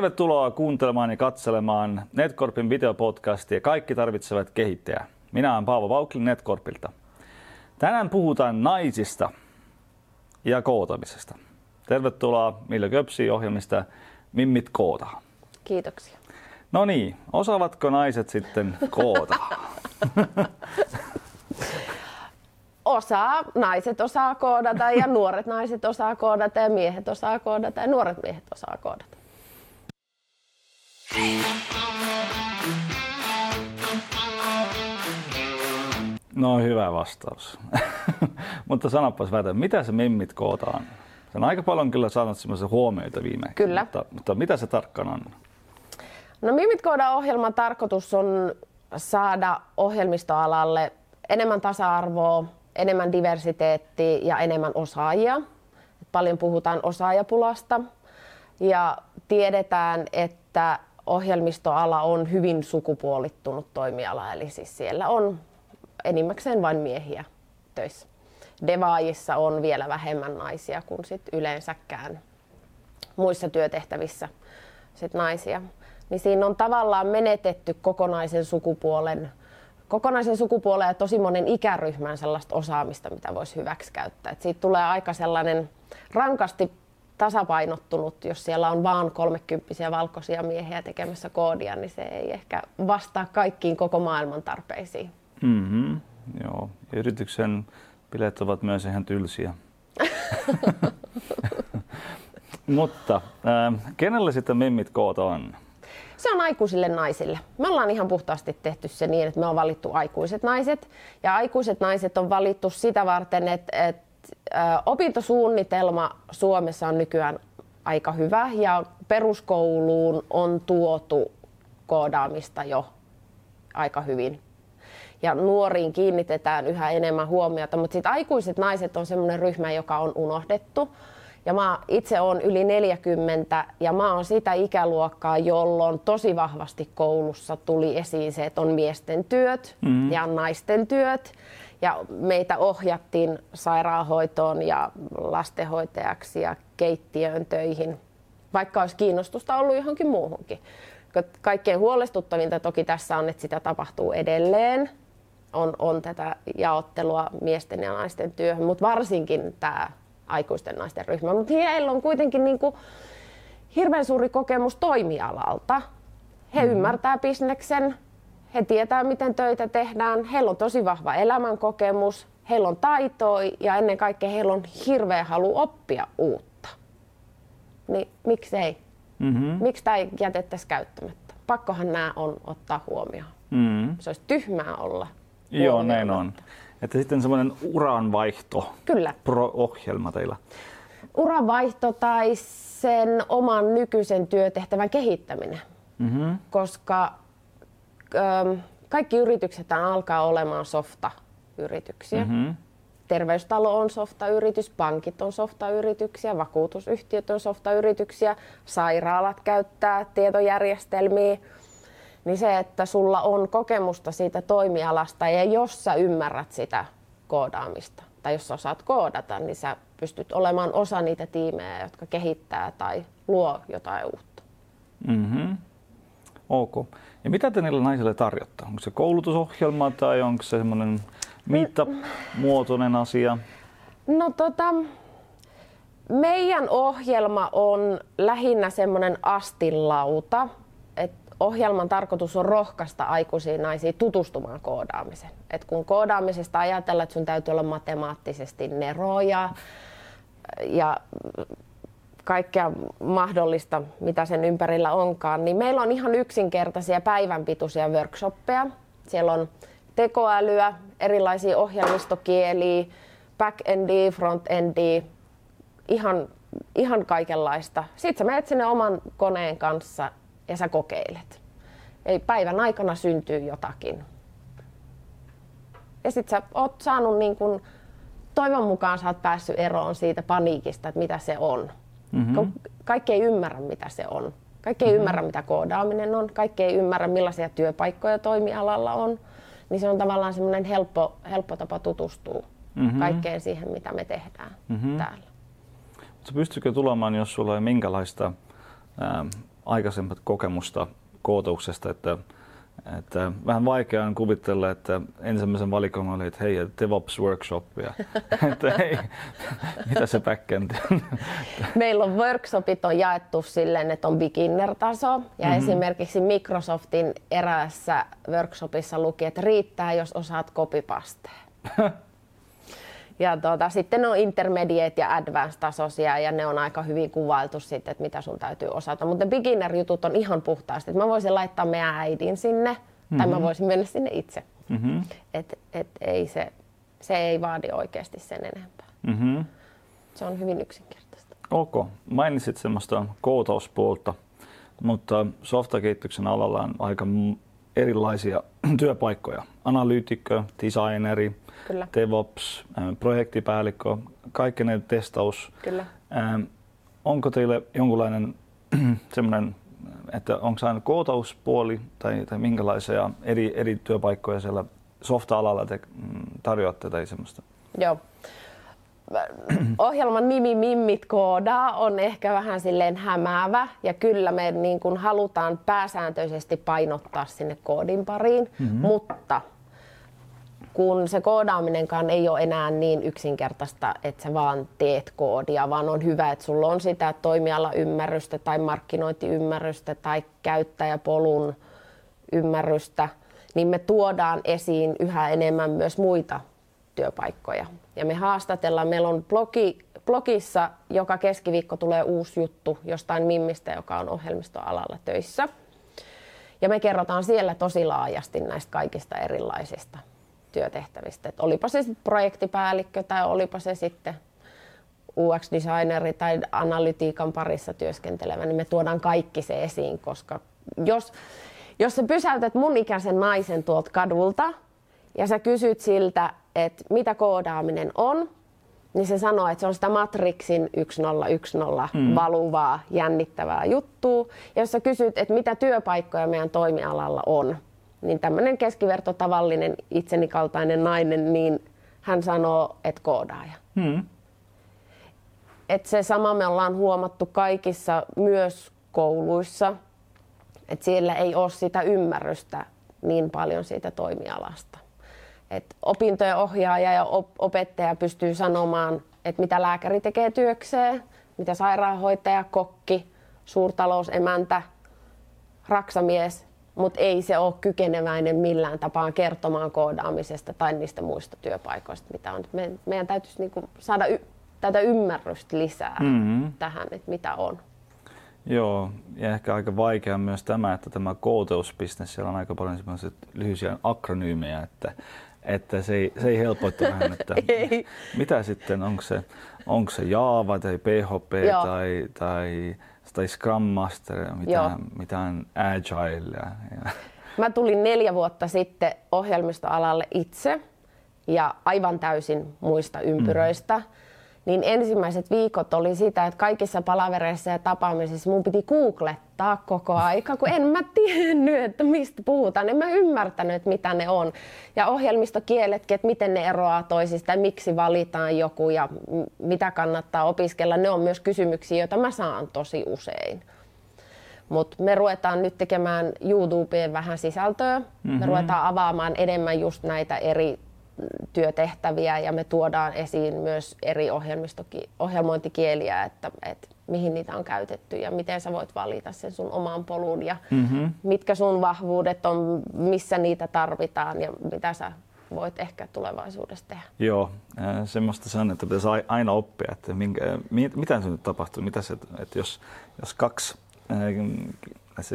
Tervetuloa kuuntelemaan ja katselemaan Netcorpin videopodcastia Kaikki tarvitsevat kehittäjää. Minä olen Paavo Vaukli Netcorpilta. Tänään puhutaan naisista ja kootamisesta. Tervetuloa Millä Köpsi ohjelmista Mimmit koota. Kiitoksia. No niin, osaavatko naiset sitten koota? Osaa, naiset osaa koodata ja nuoret naiset osaa koodata ja miehet osaa koodata ja nuoret miehet osaa koodata. No hyvä vastaus. Mutta sanopas väitä, mitä se mimmit kootaan? Se on aika paljon kyllä saanut semmoisia huomioita viime. Kyllä. Mutta, mutta mitä se tarkkaan on? No Mimit kooda ohjelman tarkoitus on saada ohjelmistoalalle enemmän tasa-arvoa, enemmän diversiteettiä ja enemmän osaajia. Paljon puhutaan osaajapulasta ja tiedetään, että ohjelmistoala on hyvin sukupuolittunut toimiala, eli siis siellä on enimmäkseen vain miehiä töissä. Devaajissa on vielä vähemmän naisia kuin sit yleensäkään muissa työtehtävissä sit naisia. Niin siinä on tavallaan menetetty kokonaisen sukupuolen, kokonaisen sukupuolen ja tosi monen ikäryhmän sellaista osaamista, mitä voisi hyväksi käyttää. Et siitä tulee aika sellainen rankasti tasapainottunut, jos siellä on vaan kolmekymppisiä valkoisia miehiä tekemässä koodia, niin se ei ehkä vastaa kaikkiin koko maailman tarpeisiin. Mm-hmm. Joo, yrityksen bileet ovat myös ihan tylsiä. Mutta äh, kenelle sitten mimmit koota on? Se on aikuisille naisille. Me ollaan ihan puhtaasti tehty se niin, että me on valittu aikuiset naiset. Ja aikuiset naiset on valittu sitä varten, että, että opintosuunnitelma Suomessa on nykyään aika hyvä ja peruskouluun on tuotu koodaamista jo aika hyvin. Ja nuoriin kiinnitetään yhä enemmän huomiota, mutta sitten aikuiset naiset on semmoinen ryhmä, joka on unohdettu. Ja mä itse olen yli 40 ja mä oon sitä ikäluokkaa, jolloin tosi vahvasti koulussa tuli esiin se, että on miesten työt mm. ja naisten työt. Ja meitä ohjattiin sairaanhoitoon ja lastenhoitajaksi ja keittiöön töihin, vaikka olisi kiinnostusta ollut johonkin muuhunkin. Kaikkein huolestuttavinta toki tässä on, että sitä tapahtuu edelleen. On, on tätä jaottelua miesten ja naisten työhön, mutta varsinkin tämä aikuisten naisten ryhmä. Mutta heillä on kuitenkin niin kuin hirveän suuri kokemus toimialalta. He mm-hmm. ymmärtää bisneksen, he tietää miten töitä tehdään, heillä on tosi vahva elämänkokemus, heillä on taitoa ja ennen kaikkea heillä on hirveä halu oppia uutta. Niin miksei? Mm-hmm. Miksi tämä ei jätettäisi käyttämättä? Pakkohan nämä on ottaa huomioon. Mm-hmm. Se olisi tyhmää olla. Joo, näin on. Että sitten semmoinen uranvaihto Kyllä. pro-ohjelma teillä. Uranvaihto tai sen oman nykyisen työtehtävän kehittäminen. Mm-hmm. Koska kaikki yritykset alkaa olemaan softa-yrityksiä. Mm-hmm. Terveystalo on softa-yritys, pankit on softa-yrityksiä, vakuutusyhtiöt on softa-yrityksiä, sairaalat käyttää tietojärjestelmiä. Niin se, että sulla on kokemusta siitä toimialasta ja jos sä ymmärrät sitä koodaamista tai jos sä osaat koodata, niin sä pystyt olemaan osa niitä tiimejä, jotka kehittää tai luo jotain uutta. Mm-hmm. Ok. Ja mitä te niille naisille tarjotte? Onko se koulutusohjelma tai onko se semmoinen meetup-muotoinen asia? No tota, meidän ohjelma on lähinnä semmoinen astilauta, että ohjelman tarkoitus on rohkaista aikuisia naisia tutustumaan koodaamiseen. Et kun koodaamisesta ajatellaan, että sun täytyy olla matemaattisesti neroja ja kaikkea mahdollista, mitä sen ympärillä onkaan, niin meillä on ihan yksinkertaisia päivänpituisia workshoppeja. Siellä on tekoälyä, erilaisia ohjelmistokieliä, back-endia, front-endia, ihan, ihan kaikenlaista. Sitten sä menet sinne oman koneen kanssa ja sä kokeilet. Eli päivän aikana syntyy jotakin. Ja sitten sä oot saanut niin kun, toivon mukaan sä oot päässyt eroon siitä paniikista, että mitä se on. Mm-hmm. Kaikki ei ymmärrä, mitä se on. Kaikki ei mm-hmm. ymmärrä, mitä koodaaminen on. Kaikki ei ymmärrä, millaisia työpaikkoja toimialalla on. Niin se on tavallaan semmoinen helppo, helppo tapa tutustua mm-hmm. kaikkeen siihen, mitä me tehdään mm-hmm. täällä. Mutta pystykö tulemaan, jos sulla ei minkälaista ää, aikaisemmat kokemusta kootouksesta, että että vähän vaikea on kuvitella, että ensimmäisen valikoiman oli, että hei, DevOps workshopia. että hei, mitä se backend Meillä on workshopit on jaettu silleen, että on beginner-taso. Ja mm-hmm. esimerkiksi Microsoftin eräässä workshopissa luki, että riittää, jos osaat copypastea. Ja tuota, sitten on intermediate ja advanced tasoisia ja ne on aika hyvin kuvailtu sitten, että mitä sun täytyy osata. Mutta beginner-jutut on ihan puhtaasti. Että mä voisin laittaa meidän äidin sinne mm-hmm. tai mä mhm. voisin mennä sinne itse. Mm-hmm. Et, et ei se, se ei vaadi oikeasti sen enempää. Mm-hmm. Se on hyvin yksinkertaista. Ok. Mainitsit semmoista kootauspuolta, mutta softakehityksen alalla on aika erilaisia työpaikkoja. Analyytikko, designeri, Kyllä. DevOps, projektipäällikkö, kaikki ne testaus. Kyllä. onko teille jonkunlainen semmoinen, että onko aina kootauspuoli tai, tai minkälaisia eri, eri työpaikkoja siellä softa-alalla te mm, tarjoatte tai semmoista? Joo. Ohjelman nimi Mimmit koodaa on ehkä vähän silleen hämäävä ja kyllä me niin kuin halutaan pääsääntöisesti painottaa sinne koodin pariin, mm-hmm. mutta – kun se koodaaminenkaan ei ole enää niin yksinkertaista, että sä vaan teet koodia, vaan on hyvä, että sulla on sitä toimialaymmärrystä tai markkinointiymmärrystä tai käyttäjäpolun ymmärrystä, niin me tuodaan esiin yhä enemmän myös muita työpaikkoja. Ja me haastatellaan, meillä on blogi, blogissa joka keskiviikko tulee uusi juttu jostain Mimmistä, joka on ohjelmistoalalla töissä. Ja me kerrotaan siellä tosi laajasti näistä kaikista erilaisista työtehtävistä. Et olipa se sitten projektipäällikkö tai olipa se sitten UX-designeri tai analytiikan parissa työskentelevä, niin me tuodaan kaikki se esiin, koska jos, jos sä pysäytät mun ikäisen naisen tuolta kadulta ja sä kysyt siltä, että mitä koodaaminen on, niin se sanoo, että se on sitä Matrixin 1010 mm. valuvaa, jännittävää juttua. Ja jos sä kysyt, että mitä työpaikkoja meidän toimialalla on, niin tämmöinen keskiverto tavallinen itseni kaltainen nainen, niin hän sanoo, että koodaaja. Hmm. Et se sama me ollaan huomattu kaikissa myös kouluissa, että siellä ei ole sitä ymmärrystä niin paljon siitä toimialasta. Et opintojen ohjaaja ja op- opettaja pystyy sanomaan, että mitä lääkäri tekee työkseen, mitä sairaanhoitaja, kokki, suurtalousemäntä, raksamies mutta ei se ole kykeneväinen millään tapaa kertomaan koodaamisesta tai niistä muista työpaikoista, mitä on. Me, meidän täytyisi niinku saada y- tätä ymmärrystä lisää mm-hmm. tähän, että mitä on. Joo, ja ehkä aika vaikea myös tämä, että tämä kooteusbisnes, siellä on aika paljon lyhyisiä akronyymejä, että, että se ei, se ei helpoita vähän, että ei. mitä sitten, onko se, onko se Java tai PHP Joo. tai, tai tai Scrum Master, mitään, mitään Agile. Ja. Mä tulin neljä vuotta sitten ohjelmistoalalle itse ja aivan täysin muista ympyröistä. Mm niin ensimmäiset viikot oli sitä, että kaikissa palavereissa ja tapaamisissa mun piti googlettaa koko aika, kun en mä tiennyt, että mistä puhutaan. En mä ymmärtänyt, että mitä ne on. Ja ohjelmistokieletkin, että miten ne eroaa toisista ja miksi valitaan joku ja mitä kannattaa opiskella. Ne on myös kysymyksiä, joita mä saan tosi usein. Mutta me ruvetaan nyt tekemään YouTubeen vähän sisältöä. Mm-hmm. Me ruvetaan avaamaan enemmän just näitä eri työtehtäviä ja me tuodaan esiin myös eri ohjelmointikieliä, että, että mihin niitä on käytetty ja miten sä voit valita sen sun oman polun ja mm-hmm. mitkä sun vahvuudet on, missä niitä tarvitaan ja mitä sä voit ehkä tulevaisuudessa tehdä. Joo, semmoista sanon, että pitäisi aina oppia, että minkä, mitä se nyt tapahtuu, mitä se, että jos, jos kaksi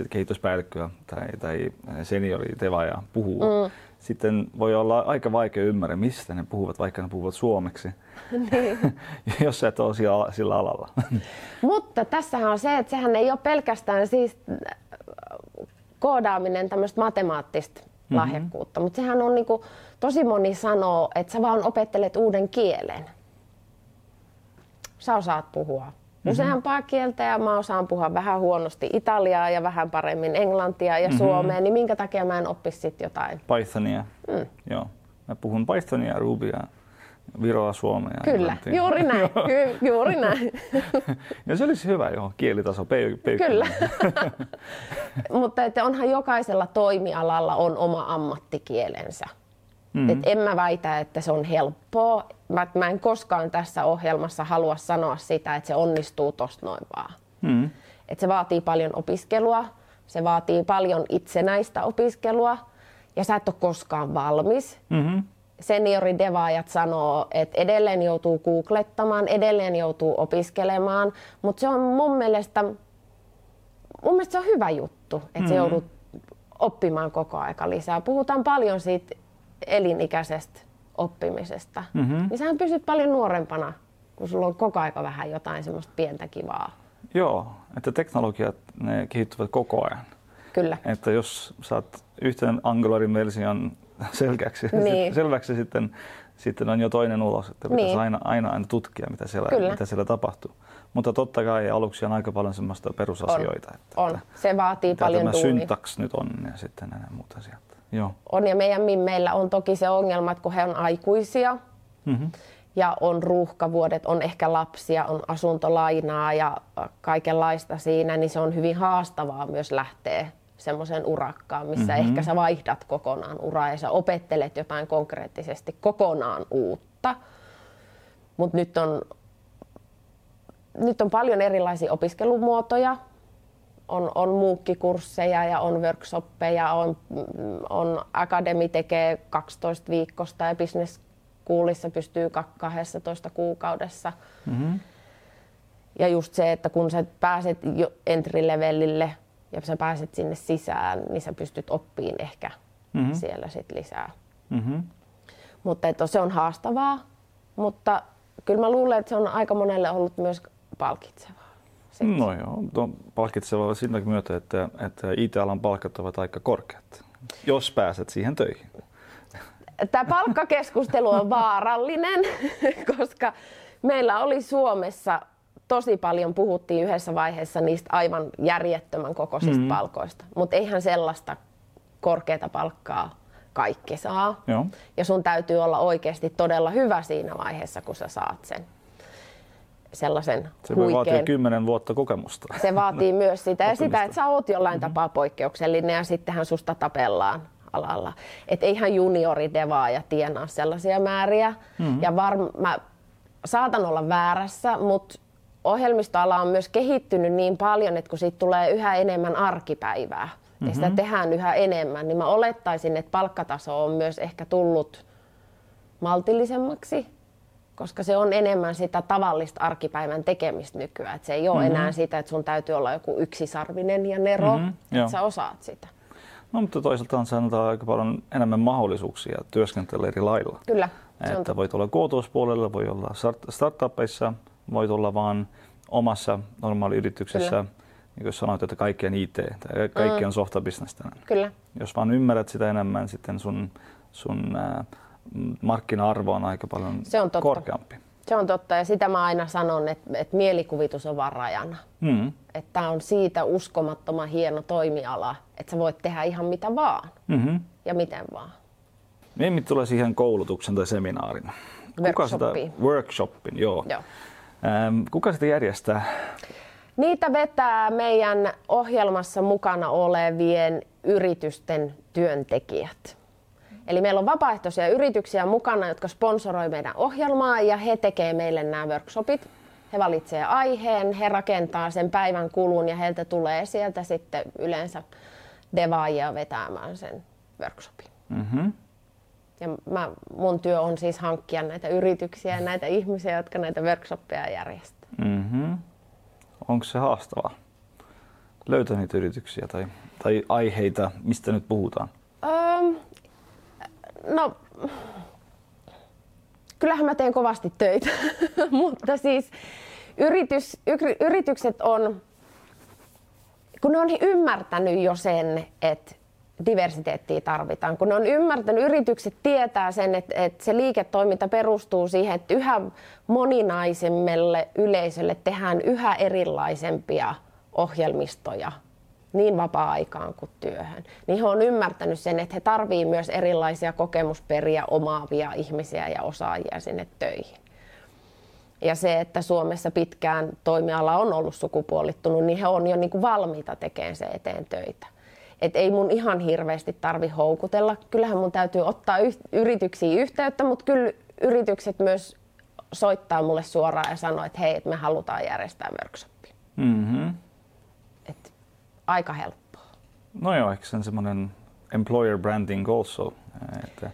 kehityspäällikköä tai, tai seniori tevaaja puhuu, mm sitten voi olla aika vaikea ymmärrä, mistä ne puhuvat, vaikka ne puhuvat suomeksi, niin. jos sä et ole sillä, sillä alalla. Mutta tässähän on se, että sehän ei ole pelkästään siis äh, koodaaminen tämmöistä matemaattista mm-hmm. lahjakkuutta, mutta sehän on niin kuin, tosi moni sanoo, että sä vaan opettelet uuden kielen. Sä osaat puhua mm-hmm. useampaa kieltä ja mä osaan puhua vähän huonosti italiaa ja vähän paremmin englantia ja mm-hmm. suomea, niin minkä takia mä en oppisi sit jotain? Pythonia, mm. joo. Mä puhun Pythonia, Rubya Viroa Suomea. Kyllä, juuri näin. Ky- juuri näin. ja se olisi hyvä, joo, kielitaso. Pe- pe- Kyllä. Mutta että onhan jokaisella toimialalla on oma ammattikielensä. Mm. Et en mä väitä, että se on helppoa. Mä, mä en koskaan tässä ohjelmassa halua sanoa sitä, että se onnistuu tosta noin vaan. Mm. Et se vaatii paljon opiskelua, se vaatii paljon itsenäistä opiskelua ja sä et ole koskaan valmis. Mm-hmm. Senioridevaajat sanoo, että edelleen joutuu googlettamaan, edelleen joutuu opiskelemaan, mutta se on mun mielestä, mun mielestä se on hyvä juttu, että mm-hmm. se joudut oppimaan koko aika lisää. Puhutaan paljon siitä elinikäisestä oppimisesta. Mm-hmm. Niin sähän pysyt paljon nuorempana, kun sulla on koko aika vähän jotain semmoista pientä kivaa. Joo, että teknologiat ne kehittyvät koko ajan. Kyllä. Että jos saat yhten Anglorin version selkeäksi, Niin. selväksi sitten, sitten on jo toinen ulos, että pitäisi Niin. aina, aina, aina tutkia, mitä siellä, mitä siellä tapahtuu. Mutta totta kai aluksi on aika paljon semmoista perusasioita. On, että, on. Se vaatii paljon tämä duunia. syntaks nyt on ja sitten nämä muut asiat. Joo. On ja meidän meillä on toki se ongelma, että kun he on aikuisia mm-hmm. ja on ruuhkavuodet, on ehkä lapsia, on asuntolainaa ja kaikenlaista siinä, niin se on hyvin haastavaa myös lähteä semmoiseen urakkaan, missä mm-hmm. ehkä sä vaihdat kokonaan uraa ja sä opettelet jotain konkreettisesti kokonaan uutta. Mutta nyt on, nyt on paljon erilaisia opiskelumuotoja, on, on muukkikursseja ja on workshoppeja, on, on Akademi tekee 12 viikosta ja Business Schoolissa pystyy 12 kuukaudessa. Mm-hmm. Ja just se, että kun sä pääset jo entry-levelille ja sä pääset sinne sisään, niin sä pystyt oppiin ehkä mm-hmm. siellä sit lisää. Mm-hmm. Mutta että se on haastavaa, mutta kyllä mä luulen, että se on aika monelle ollut myös palkitsevaa. Sitten. No joo, on palkitsevaa siltä myötä, että, että IT-alan palkat ovat aika korkeat, jos pääset siihen töihin. Tämä palkkakeskustelu on vaarallinen, koska meillä oli Suomessa tosi paljon, puhuttiin yhdessä vaiheessa niistä aivan järjettömän kokoisista mm-hmm. palkoista, mutta eihän sellaista korkeata palkkaa kaikki saa. Joo. Ja sun täytyy olla oikeasti todella hyvä siinä vaiheessa, kun sä saat sen sellaisen Se voi vaatia kymmenen vuotta kokemusta. Se vaatii myös sitä ja sitä, että sä oot jollain mm-hmm. tapaa poikkeuksellinen ja sittenhän susta tapellaan alalla. Että eihän juniori devaaja tienaa sellaisia määriä. Mm-hmm. Ja varm, mä saatan olla väärässä, mutta ohjelmistoala on myös kehittynyt niin paljon, että kun siitä tulee yhä enemmän arkipäivää mm-hmm. ja sitä tehdään yhä enemmän, niin mä olettaisin, että palkkataso on myös ehkä tullut maltillisemmaksi koska se on enemmän sitä tavallista arkipäivän tekemistä nykyään. Et se ei ole mm-hmm. enää sitä, että sun täytyy olla joku yksisarvinen ja nero, mm-hmm, että sä osaat sitä. No mutta toisaalta on sanotaan aika paljon enemmän mahdollisuuksia työskentellä eri lailla. Kyllä. Se että on voit olla kootuuspuolella, voi olla startupeissa, voit olla vaan omassa normaaliyrityksessä. Kyllä. Niin kuin sanoit, että kaikki on IT, kaikki mm. on softabisnestä. Kyllä. Jos vaan ymmärrät sitä enemmän, sitten sun, sun äh, markkina-arvo on aika paljon se on totta. korkeampi. Se on totta ja sitä mä aina sanon, että, että mielikuvitus on vaan rajana. Mm. Että tämä on siitä uskomattoman hieno toimiala, että sä voit tehdä ihan mitä vaan mm-hmm. ja miten vaan. Mihin tulee siihen koulutuksen tai seminaarin? Kuka sitä, workshopin, joo. joo. Ähm, kuka sitä järjestää? Niitä vetää meidän ohjelmassa mukana olevien yritysten työntekijät. Eli meillä on vapaaehtoisia yrityksiä mukana, jotka sponsoroi meidän ohjelmaa ja he tekee meille nämä workshopit. He valitsevat aiheen, he rakentaa sen päivän kulun ja heiltä tulee sieltä sitten yleensä devaajia vetämään sen workshopin. Mm-hmm. Ja mä, mun työ on siis hankkia näitä yrityksiä ja näitä ihmisiä, jotka näitä workshoppeja järjestää. Mm-hmm. Onko se haastavaa löytää niitä yrityksiä tai, tai aiheita, mistä nyt puhutaan? No, kyllähän mä teen kovasti töitä, mutta siis yritys, yritykset on, kun ne on ymmärtänyt jo sen, että diversiteettiä tarvitaan. Kun ne on ymmärtänyt, yritykset tietää sen, että, että se liiketoiminta perustuu siihen, että yhä moninaisemmalle yleisölle tehdään yhä erilaisempia ohjelmistoja niin vapaa-aikaan kuin työhön, niin he on ymmärtänyt sen, että he tarvitsevat myös erilaisia kokemusperiä omaavia ihmisiä ja osaajia sinne töihin. Ja se, että Suomessa pitkään toimiala on ollut sukupuolittunut, niin he on jo niin kuin valmiita tekemään se eteen töitä. Et ei mun ihan hirveästi tarvi houkutella. Kyllähän mun täytyy ottaa yh- yrityksiin yhteyttä, mutta kyllä yritykset myös soittaa mulle suoraan ja sanoo, että hei, että me halutaan järjestää workshopia. Mm-hmm. Aika helppoa. No joo, ehkä se on semmoinen employer branding also, että,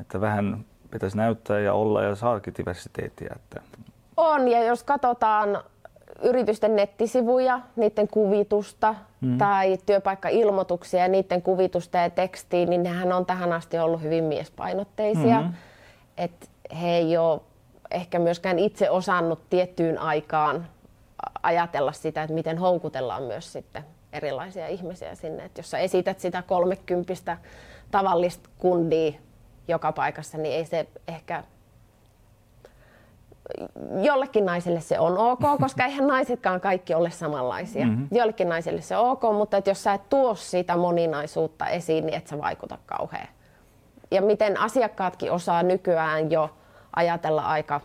että vähän pitäisi näyttää ja olla ja saakin diversiteettiä. Että... On, ja jos katsotaan yritysten nettisivuja, niiden kuvitusta mm. tai työpaikkailmoituksia ja niiden kuvitusta ja tekstiä, niin nehän on tähän asti ollut hyvin miespainotteisia. Mm-hmm. Et he ei ole ehkä myöskään itse osannut tiettyyn aikaan ajatella sitä, että miten houkutellaan myös sitten erilaisia ihmisiä sinne. Et jos sä esität sitä kolmekymppistä tavallista kundia joka paikassa, niin ei se ehkä jollekin naiselle se on ok, koska eihän naisetkaan kaikki ole samanlaisia. Mm-hmm. Jollekin naiselle se on ok, mutta että jos sä et tuo sitä moninaisuutta esiin, niin et sä vaikuta kauhean. Ja miten asiakkaatkin osaa nykyään jo ajatella aika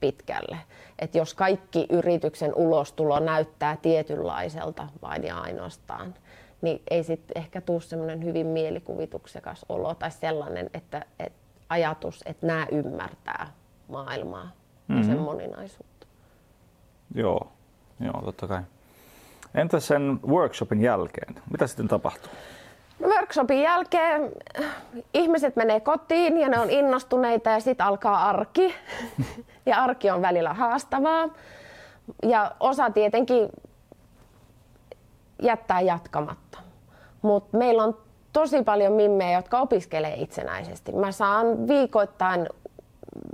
pitkälle. Että jos kaikki yrityksen ulostulo näyttää tietynlaiselta vain ja ainoastaan, niin ei sitten ehkä tule semmoinen hyvin mielikuvituksekas olo tai sellainen, että, että ajatus, että nämä ymmärtää maailmaa mm-hmm. ja sen mhm. moninaisuutta. Joo, joo, totta kai. Entä sen workshopin jälkeen? Mitä sitten tapahtuu? Workshopin jälkeen ihmiset menee kotiin ja ne on innostuneita ja sitten alkaa arki. ja arki on välillä haastavaa. Ja osa tietenkin jättää jatkamatta. Mutta meillä on tosi paljon mimmejä, jotka opiskelee itsenäisesti. Mä saan viikoittain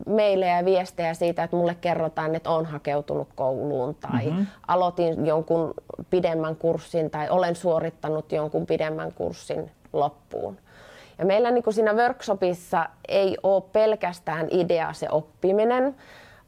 meille ja viestejä siitä, että mulle kerrotaan, että on hakeutunut kouluun tai mm-hmm. aloitin jonkun pidemmän kurssin tai olen suorittanut jonkun pidemmän kurssin loppuun. Ja meillä niin kuin siinä workshopissa ei ole pelkästään idea se oppiminen,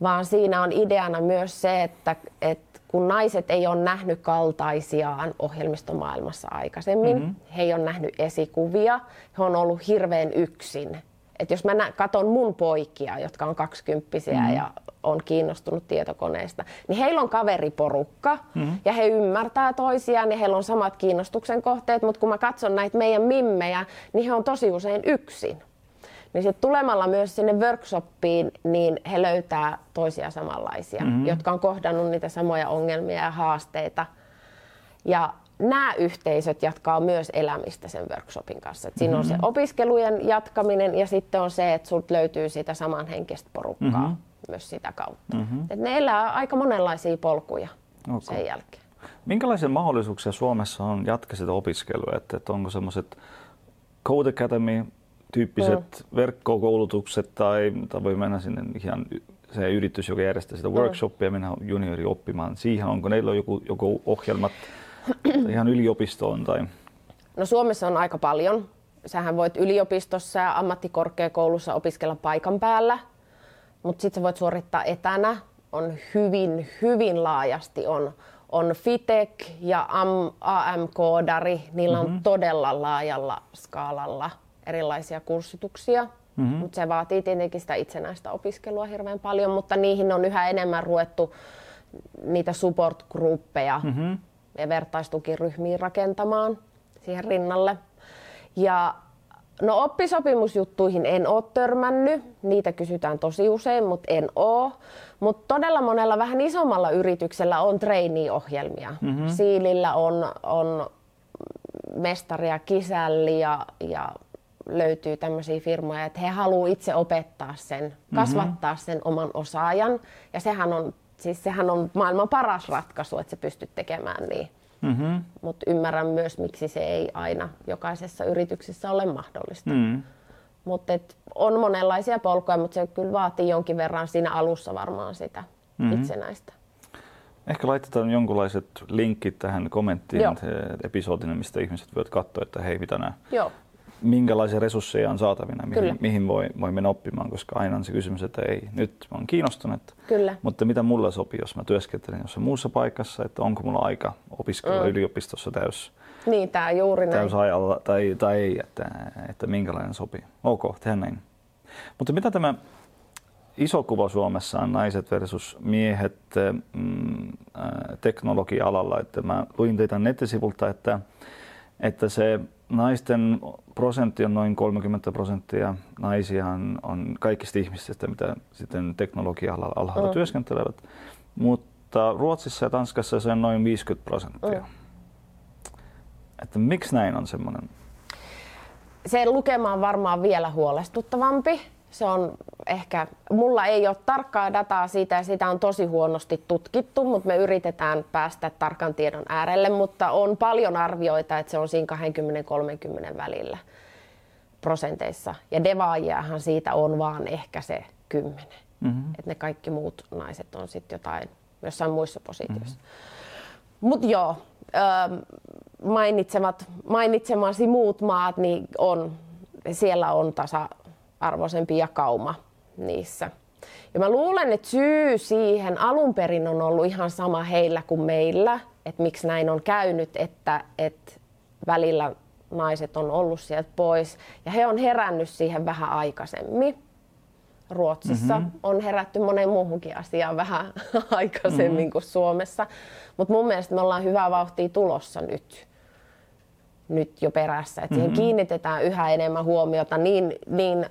vaan siinä on ideana myös se, että, että kun naiset ei ole nähnyt kaltaisiaan ohjelmistomaailmassa aikaisemmin, mm-hmm. he ei ole nähnyt esikuvia, he on ollut hirveän yksin että jos mä nä- katon mun poikia, jotka on kaksikymppisiä mm. ja on kiinnostunut tietokoneesta, niin heillä on kaveriporukka mm. ja he ymmärtää toisiaan ja heillä on samat kiinnostuksen kohteet, mutta kun mä katson näitä meidän mimmejä, niin he on tosi usein yksin. Niin sitten tulemalla myös sinne workshoppiin, niin he löytää toisia samanlaisia, mm. jotka on kohdannut niitä samoja ongelmia ja haasteita. Ja nämä yhteisöt jatkaa myös elämistä sen workshopin kanssa. Et siinä mm-hmm. on se mm-hmm. opiskelujen jatkaminen ja sitten on se, että sulta löytyy sitä samanhenkistä porukkaa mm-hmm. myös sitä kautta. Mm-hmm. Et ne elää aika monenlaisia polkuja okay. sen jälkeen. Minkälaisia mahdollisuuksia Suomessa on jatkaa sitä opiskelua? Että, että onko semmoiset Code Academy tyyppiset mm. verkkokoulutukset tai, tai voi mennä sinne ihan se yritys, joka järjestää sitä mm. workshopia, mennä juniori oppimaan siihen. Onko neillä joku, joku ohjelmat ihan yliopistoon? Tai... No Suomessa on aika paljon. Sähän voit yliopistossa ja ammattikorkeakoulussa opiskella paikan päällä, mutta sitten voit suorittaa etänä. On hyvin, hyvin laajasti. On, on FITEC ja AM-koodari. Niillä on mm-hmm. todella laajalla skaalalla erilaisia kurssituksia. Mm-hmm. Mutta se vaatii tietenkin sitä itsenäistä opiskelua hirveän paljon, mutta niihin on yhä enemmän ruvettu niitä support-gruppeja, mm-hmm ja vertaistukiryhmiin rakentamaan siihen rinnalle. Ja no oppisopimusjuttuihin en ole törmännyt, niitä kysytään tosi usein, mutta en ole. Mutta todella monella vähän isommalla yrityksellä on trainee-ohjelmia. Mm-hmm. Siilillä on, on mestari ja kisälli ja, ja löytyy tämmöisiä firmoja, että he haluavat itse opettaa sen, mm-hmm. kasvattaa sen oman osaajan. Ja sehän on siis sehän on maailman paras ratkaisu, että sä pystyt tekemään niin. Mm-hmm. Mutta ymmärrän myös, miksi se ei aina jokaisessa yrityksessä ole mahdollista. Mm. Mutta on monenlaisia polkuja, mutta se kyllä vaatii jonkin verran siinä alussa varmaan sitä mm-hmm. itsenäistä. Ehkä laitetaan jonkunlaiset linkit tähän kommenttiin episodina, mistä ihmiset voivat katsoa, että hei, mitä nämä Joo minkälaisia resursseja on saatavina, mihin, mihin voi, voi mennä oppimaan, koska aina on se kysymys, että ei, nyt mä oon kiinnostunut, Kyllä. mutta mitä mulla sopii, jos mä työskentelen jossain muussa paikassa, että onko mulla aika opiskella mm. yliopistossa täys, Niin, tämä juuri näin. täysajalla tai, tai ei, että, että minkälainen sopii. Ok, tehdään näin. Mutta mitä tämä iso kuva Suomessa on naiset versus miehet mm, äh, teknologia-alalla. Että mä luin teitä nettisivulta, että, että se naisten prosentti on noin 30 prosenttia. Naisia on, on kaikista ihmisistä, mitä sitten teknologia-alalla mm. työskentelevät. Mutta Ruotsissa ja Tanskassa se on noin 50 prosenttia. Mm. Että miksi näin on semmoinen? Se lukema on varmaan vielä huolestuttavampi se on ehkä, mulla ei ole tarkkaa dataa siitä ja sitä on tosi huonosti tutkittu, mutta me yritetään päästä tarkan tiedon äärelle, mutta on paljon arvioita, että se on siinä 20-30 välillä prosenteissa. Ja devaajiahan siitä on vaan ehkä se 10. Mm-hmm. Että ne kaikki muut naiset on sitten jotain jossain muissa positioissa. Mm-hmm. Mutta joo, mainitsemat, mainitsemasi muut maat, niin on, siellä on tasa, arvoisempi jakauma niissä. Ja mä luulen, että syy siihen alun perin on ollut ihan sama heillä kuin meillä, että miksi näin on käynyt, että, että välillä naiset on ollut sieltä pois. Ja he on herännyt siihen vähän aikaisemmin. Ruotsissa mm-hmm. on herätty moneen muuhunkin asiaan vähän aikaisemmin mm-hmm. kuin Suomessa. Mutta mun mielestä me ollaan hyvää vauhtia tulossa nyt nyt jo perässä. että mm-hmm. siihen kiinnitetään yhä enemmän huomiota niin, niin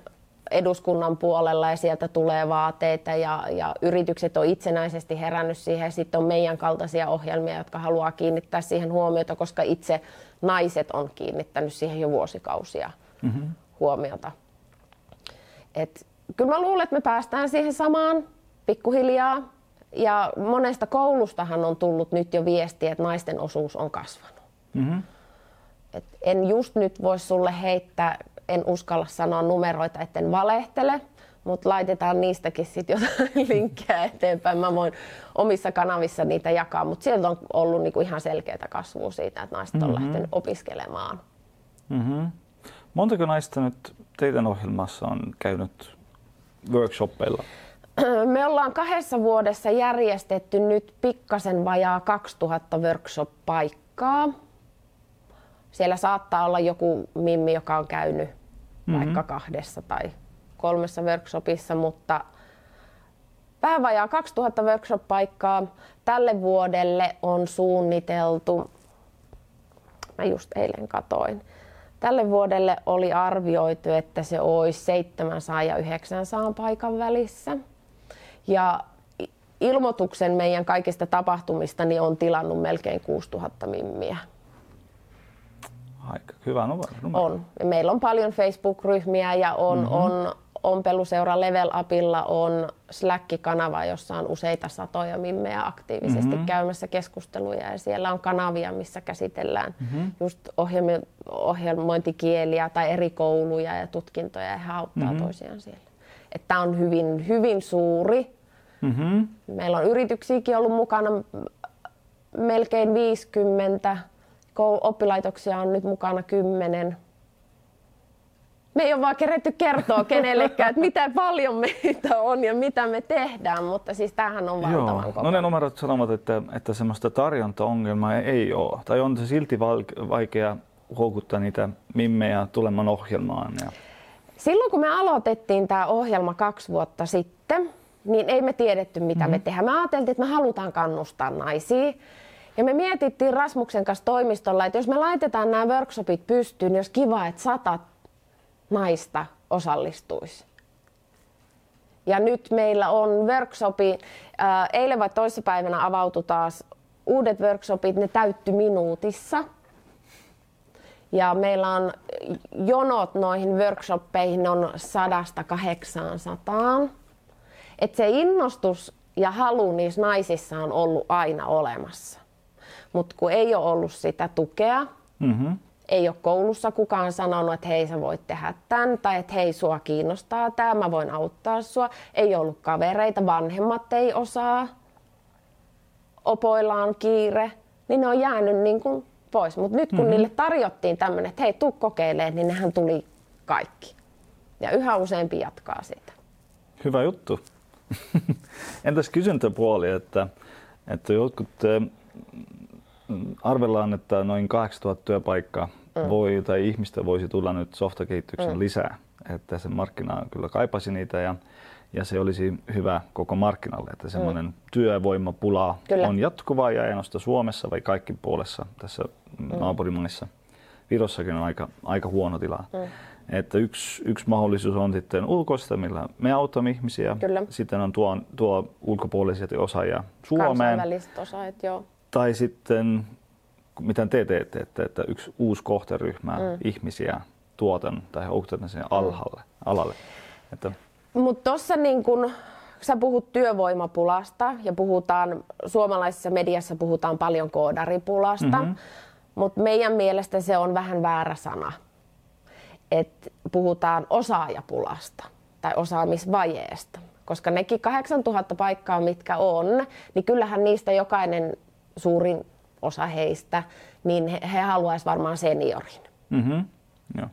eduskunnan puolella ja sieltä tulee vaateita ja, ja yritykset on itsenäisesti herännyt siihen. Sitten on meidän kaltaisia ohjelmia, jotka haluaa kiinnittää siihen huomiota, koska itse naiset on kiinnittänyt siihen jo vuosikausia mm-hmm. huomiota. Et, kyllä mä luulen, että me päästään siihen samaan pikkuhiljaa. Ja monesta koulustahan on tullut nyt jo viesti, että naisten osuus on kasvanut. Mm-hmm. Et en just nyt voi sulle heittää en uskalla sanoa numeroita, etten valehtele, mutta laitetaan niistäkin sitten jotain linkkejä eteenpäin. Mä voin omissa kanavissa niitä jakaa, mutta sieltä on ollut niinku ihan selkeää kasvua siitä, että naiset mm-hmm. on lähtenyt opiskelemaan. Mm-hmm. Montako naista nyt teidän ohjelmassa on käynyt workshoppeilla? Me ollaan kahdessa vuodessa järjestetty nyt pikkasen vajaa 2000 workshop-paikkaa. Siellä saattaa olla joku mimmi, joka on käynyt mm-hmm. vaikka kahdessa tai kolmessa workshopissa, mutta vähän vajaa 2000 workshop-paikkaa tälle vuodelle on suunniteltu, mä just eilen katoin, tälle vuodelle oli arvioitu, että se olisi 700 ja 900 paikan välissä. Ja ilmoituksen meidän kaikista tapahtumista niin on tilannut melkein 6000 mimmiä. Aika hyvä numero. On. Meillä on paljon Facebook-ryhmiä ja on, mm-hmm. on ompeluseura Level Upilla on Slack-kanava, jossa on useita satoja mimmejä aktiivisesti mm-hmm. käymässä keskusteluja ja siellä on kanavia, missä käsitellään mm-hmm. just ohjelmi- ohjelmointikieliä tai eri kouluja ja tutkintoja ja he auttaa mm-hmm. toisiaan siellä. Tämä on hyvin, hyvin suuri. Mm-hmm. Meillä on yrityksiäkin ollut mukana melkein 50 oppilaitoksia on nyt mukana kymmenen. Me ei ole vaan keretty kertoa kenellekään, että mitä paljon meitä on ja mitä me tehdään, mutta siis tämähän on valtavan Joo. No ne numerot sanovat, että, että semmoista tarjontaongelmaa ei ole. Tai on se silti vaikea houkuttaa niitä mimmejä tulemaan ohjelmaan. Ja... Silloin kun me aloitettiin tämä ohjelma kaksi vuotta sitten, niin ei me tiedetty mitä mm-hmm. me tehdään. Me ajateltiin, että me halutaan kannustaa naisia ja me mietittiin Rasmuksen kanssa toimistolla, että jos me laitetaan nämä workshopit pystyyn, niin olisi kiva, että sata naista osallistuisi. Ja nyt meillä on workshopi, eilen vai toissapäivänä avautui taas uudet workshopit, ne täytty minuutissa. Ja meillä on jonot noihin workshoppeihin on sadasta kahdeksaansataan. Että se innostus ja halu niissä naisissa on ollut aina olemassa. Mutta kun ei ole ollut sitä tukea, mm-hmm. ei ole koulussa kukaan sanonut, että hei sä voit tehdä tämän, tai että hei sua kiinnostaa tämä, mä voin auttaa sua. Ei ollut kavereita, vanhemmat ei osaa, opoilla on kiire, niin ne on jäänyt niin kuin pois. Mutta nyt kun mm-hmm. niille tarjottiin tämmöinen, että hei tuu kokeilemaan, niin nehän tuli kaikki. Ja yhä useampi jatkaa sitä. Hyvä juttu. Entäs kysyntäpuoli, että, että jotkut arvellaan, että noin 8000 työpaikkaa mm. voi, tai ihmistä voisi tulla nyt softakehityksen mm. lisää. Että se markkina kyllä kaipasi niitä ja, ja se olisi hyvä koko markkinalle, että semmoinen mm. työvoimapula kyllä. on jatkuvaa ja ei Suomessa vai kaikki puolessa tässä mm. naapurimaissa. Virossakin on aika, aika huono tila. Mm. Että yksi, yksi mahdollisuus on sitten ulkoista, millä me autamme ihmisiä. Kyllä. Sitten on tuo, tuo ulkopuolisia osaajia Suomeen. Kansainväliset osaajat, joo. Tai sitten, mitä te teette, että, että yksi uusi kohderyhmä mm. ihmisiä tuotan tai houkutetaan sinne mm. alhalle, alalle. Että... Mutta tuossa niin kun sä puhut työvoimapulasta ja puhutaan, suomalaisessa mediassa puhutaan paljon koodaripulasta, mm-hmm. mutta meidän mielestä se on vähän väärä sana että puhutaan osaajapulasta tai osaamisvajeesta. Koska nekin 8000 paikkaa, mitkä on, niin kyllähän niistä jokainen suurin osa heistä, niin he, he haluaisivat varmaan seniorin. Mm-hmm. Joo.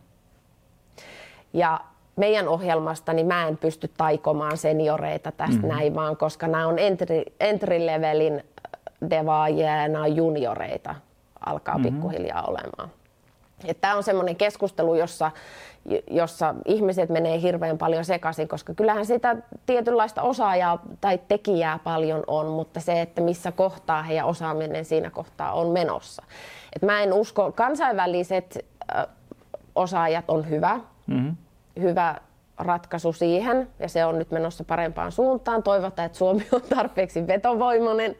Ja meidän ohjelmasta niin mä en pysty taikomaan senioreita tästä mm-hmm. näin vaan, koska nämä on entry, entry-levelin devaajia ja nämä on junioreita alkaa mm-hmm. pikkuhiljaa olemaan. Tämä on semmoinen keskustelu, jossa, jossa ihmiset menee hirveän paljon sekaisin, koska kyllähän sitä tietynlaista osaajaa tai tekijää paljon on, mutta se, että missä kohtaa heidän osaaminen siinä kohtaa on menossa. Et mä en usko, kansainväliset osaajat on hyvä, mm-hmm. hyvä ratkaisu siihen ja se on nyt menossa parempaan suuntaan. Toivotaan, että Suomi on tarpeeksi vetovoimainen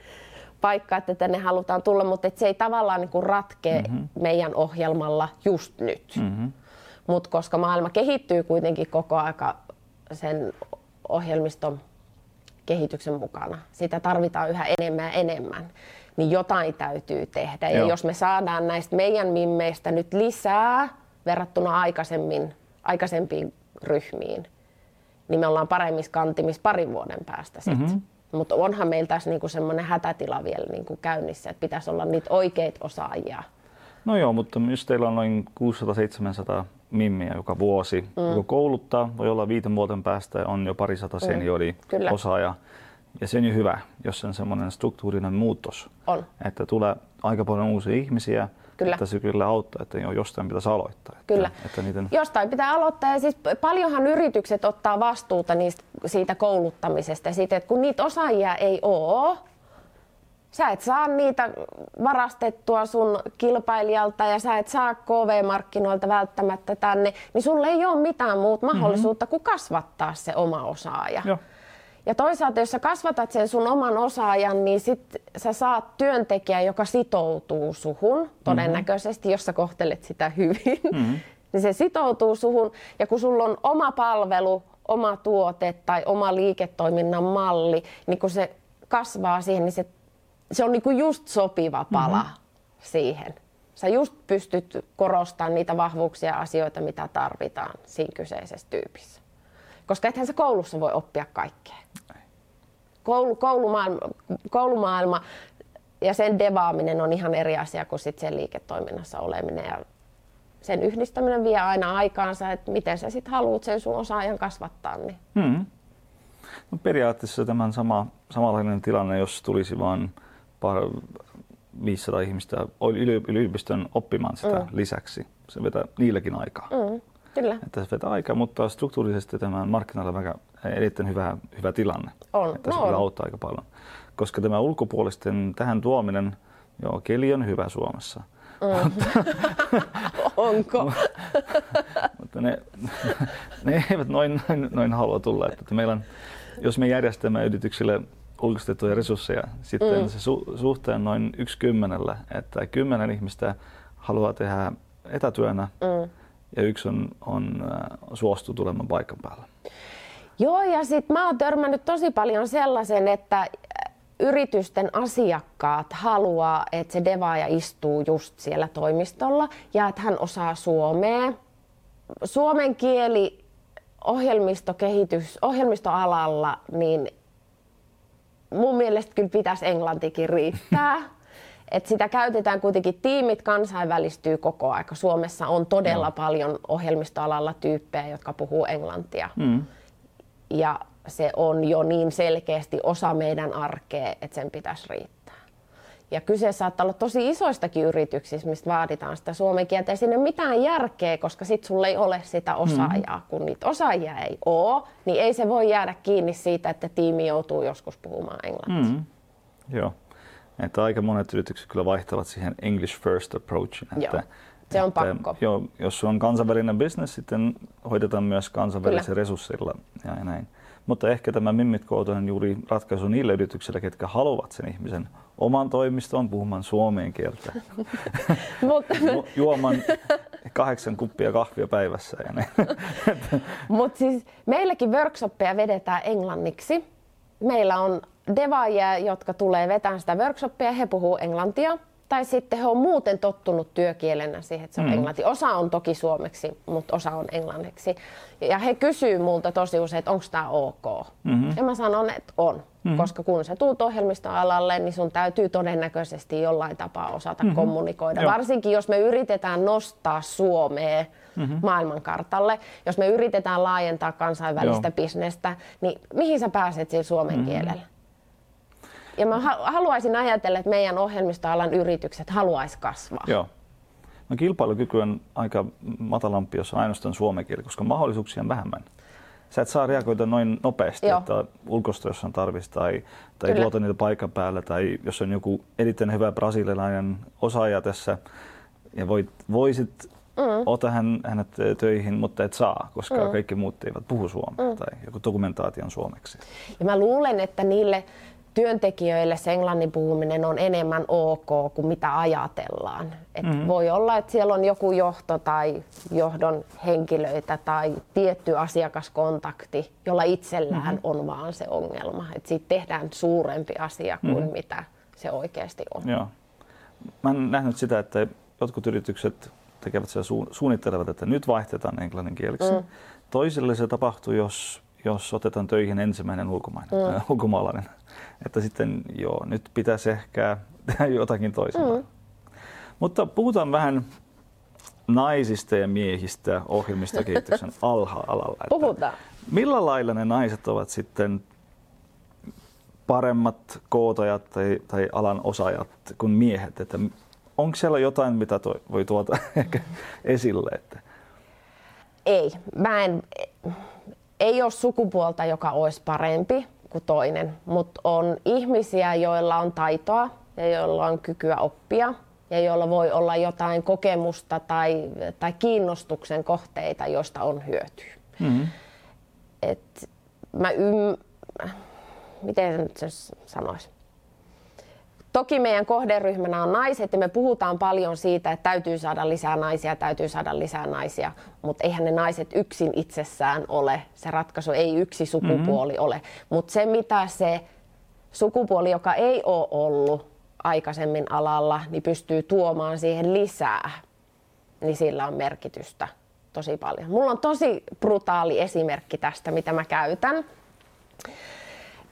paikka, että tänne halutaan tulla, mutta se ei tavallaan niin ratkea mm-hmm. meidän ohjelmalla just nyt. Mm-hmm. Mutta koska maailma kehittyy kuitenkin koko aika sen ohjelmiston kehityksen mukana, sitä tarvitaan yhä enemmän ja enemmän, niin jotain täytyy tehdä. Joo. Ja jos me saadaan näistä meidän mimmeistä nyt lisää verrattuna aikaisemmin, aikaisempiin ryhmiin, niin me ollaan paremmissa kantimissa parin vuoden päästä sitten. Mm-hmm. Mutta onhan meillä tässä niinku semmoinen hätätila vielä niinku käynnissä, että pitäisi olla niitä oikeita osaajia. No joo, mutta jos teillä on noin 600-700 mimmiä joka vuosi, mm. joka kouluttaa, voi olla viiden vuoden päästä on jo parisata mm. seniori osaaja. Ja se on jo hyvä, jos on semmoinen struktuurinen muutos. On. Että tulee aika paljon uusia ihmisiä, Kyllä. Että se kyllä auttaa, että jo jostain pitäisi aloittaa. Että, kyllä. Että niiden... Jostain pitää aloittaa ja siis paljonhan yritykset ottaa vastuuta niistä, siitä kouluttamisesta ja siitä, että kun niitä osaajia ei ole, sä et saa niitä varastettua sun kilpailijalta ja sä et saa KV-markkinoilta välttämättä tänne, niin sulla ei ole mitään muuta mahdollisuutta mm-hmm. kuin kasvattaa se oma osaaja. Joo. Ja toisaalta, jos sä kasvatat sen sun oman osaajan, niin sit sä saat työntekijä, joka sitoutuu suhun todennäköisesti, mm-hmm. jos sä kohtelet sitä hyvin. Mm-hmm. niin se sitoutuu suhun. Ja kun sulla on oma palvelu, oma tuote tai oma liiketoiminnan malli, niin kun se kasvaa siihen, niin se, se on niinku just sopiva pala mm-hmm. siihen. Sä just pystyt korostamaan niitä vahvuuksia ja asioita, mitä tarvitaan siinä kyseisessä tyypissä. Koska ethän se koulussa voi oppia kaikkea. Koulu, koulumaailma, koulumaailma ja sen devaaminen on ihan eri asia kuin sit sen liiketoiminnassa oleminen. Ja sen yhdistäminen vie aina aikaansa, että miten sä sitten haluat sen sun osaajan kasvattaa. Niin. Hmm. No periaatteessa tämän sama, samanlainen tilanne, jos tulisi vain 500 ihmistä yliopiston oppimaan sitä mm. lisäksi. Se vetää niilläkin aikaa. Mm. Kyllä. Että se vetää aikaa, mutta struktuurisesti tämä markkinoilla on erittäin hyvä, hyvä tilanne. On. Että se no kyllä on. auttaa aika paljon. Koska tämä ulkopuolisten tähän tuominen, joo, keli on hyvä Suomessa. Mm. Onko? mutta ne, ne eivät noin, noin, noin halua tulla. Että meillä on, jos me järjestämme yrityksille ulkoistettuja resursseja, sitten mm. se su, suhteen noin yksi kymmenellä, että kymmenen ihmistä haluaa tehdä etätyönä mm ja yksi on, on äh, suostu tulemaan paikan päällä. Joo, ja sitten mä oon törmännyt tosi paljon sellaisen, että äh, yritysten asiakkaat haluaa, että se devaaja istuu just siellä toimistolla ja että hän osaa suomea. Suomen kieli ohjelmistokehitys, ohjelmistoalalla, niin mun mielestä kyllä pitäisi englantikin riittää. Et sitä käytetään kuitenkin, tiimit kansainvälistyy koko aika. Suomessa on todella no. paljon ohjelmistoalalla tyyppejä, jotka puhuu englantia. Mm. Ja se on jo niin selkeästi osa meidän arkea, että sen pitäisi riittää. Ja kyse saattaa olla tosi isoistakin yrityksistä, mistä vaaditaan sitä suomen kieltä. Ei sinne mitään järkeä, koska sit sulle ei ole sitä osaajaa. Mm. Kun niitä osaajia ei ole, niin ei se voi jäädä kiinni siitä, että tiimi joutuu joskus puhumaan englantia. Mm. Joo. Että aika monet yritykset kyllä vaihtavat siihen English first approachin. Että, Joo. Se on että, pakko. Joo, jos on kansainvälinen business, sitten hoidetaan myös kansainvälisillä resursseilla ja näin. Mutta ehkä tämä Mimmit on juuri ratkaisu niille yrityksille, ketkä haluavat sen ihmisen oman toimistoon puhumaan suomen kieltä. Juoman kahdeksan kuppia kahvia päivässä. Mutta siis meilläkin workshoppeja vedetään englanniksi. Meillä on devaajia, jotka tulee vetämään sitä workshoppia, he puhuu englantia tai sitten he on muuten tottunut työkielenä siihen, että se on mm. englanti. Osa on toki suomeksi, mutta osa on englanniksi. Ja he kysyy multa tosi usein, että onko tämä ok. Mm-hmm. Ja mä sanon, että on. Mm-hmm. Koska kun sä tuut ohjelmistoalalle, niin sun täytyy todennäköisesti jollain tapaa osata mm-hmm. kommunikoida. Joo. Varsinkin jos me yritetään nostaa Suomea mm-hmm. maailmankartalle, jos me yritetään laajentaa kansainvälistä Joo. bisnestä, niin mihin sä pääset sillä suomen mm-hmm. kielellä? Ja mä haluaisin ajatella, että meidän ohjelmistoalan yritykset haluaisi kasvaa. Joo. No kilpailukyky on aika matalampi, jos on ainoastaan suomen kieli, koska mahdollisuuksia on vähemmän. Sä et saa reagoida noin nopeasti, Joo. että ulkosta on tarvis tai, tai tuota niitä paikan päällä tai jos on joku erittäin hyvä brasilialainen osaaja tässä ja voit, voisit mm. ota hän, hänet töihin, mutta et saa, koska mm. kaikki muut eivät puhu suomea mm. tai joku dokumentaatio on suomeksi. Ja mä luulen, että niille työntekijöille se englannin puhuminen on enemmän ok kuin mitä ajatellaan. Et mm-hmm. Voi olla, että siellä on joku johto tai johdon henkilöitä tai tietty asiakaskontakti, jolla itsellään mm-hmm. on vaan se ongelma. Et siitä tehdään suurempi asia kuin mm-hmm. mitä se oikeasti on. Joo. Mä oon nähnyt sitä, että jotkut yritykset tekevät sitä suunnittelevat, että nyt vaihdetaan englannin kieleksi. Mm. Toisille se tapahtuu, jos jos otetaan töihin ensimmäinen ulkomainen, mm. äh, ulkomaalainen. Että sitten joo, nyt pitäisi ehkä tehdä jotakin toisella. Mm. Mutta puhutaan vähän naisista ja miehistä ohjelmistokehityksen alha-alalla. Puhutaan. Millä lailla ne naiset ovat sitten paremmat kootajat tai, tai alan osaajat kuin miehet? Että onko siellä jotain, mitä toi, voi tuota ehkä esille? Että... Ei. Mä en, ei ole sukupuolta, joka olisi parempi kuin toinen, mutta on ihmisiä, joilla on taitoa ja joilla on kykyä oppia ja joilla voi olla jotain kokemusta tai, tai kiinnostuksen kohteita, joista on hyötyä. Mm-hmm. Et mä ym... Miten se nyt sanoisi? Toki meidän kohderyhmänä on naiset ja me puhutaan paljon siitä, että täytyy saada lisää naisia, täytyy saada lisää naisia, mutta eihän ne naiset yksin itsessään ole. Se ratkaisu ei yksi sukupuoli mm-hmm. ole, mutta se mitä se sukupuoli, joka ei ole ollut aikaisemmin alalla, niin pystyy tuomaan siihen lisää, niin sillä on merkitystä tosi paljon. Mulla on tosi brutaali esimerkki tästä, mitä mä käytän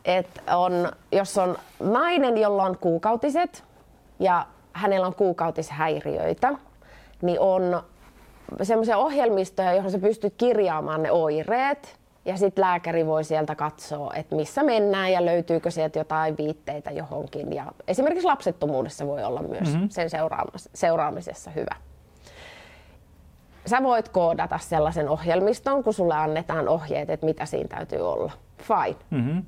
että on, jos on nainen, jolla on kuukautiset ja hänellä on kuukautishäiriöitä, niin on semmoisia ohjelmistoja, johon sä pystyt kirjaamaan ne oireet ja sitten lääkäri voi sieltä katsoa, että missä mennään ja löytyykö sieltä jotain viitteitä johonkin. Ja esimerkiksi lapsettomuudessa voi olla myös mm-hmm. sen seuraamisessa hyvä. Sä voit koodata sellaisen ohjelmiston, kun sulle annetaan ohjeet, että mitä siinä täytyy olla. Fine. Mm-hmm.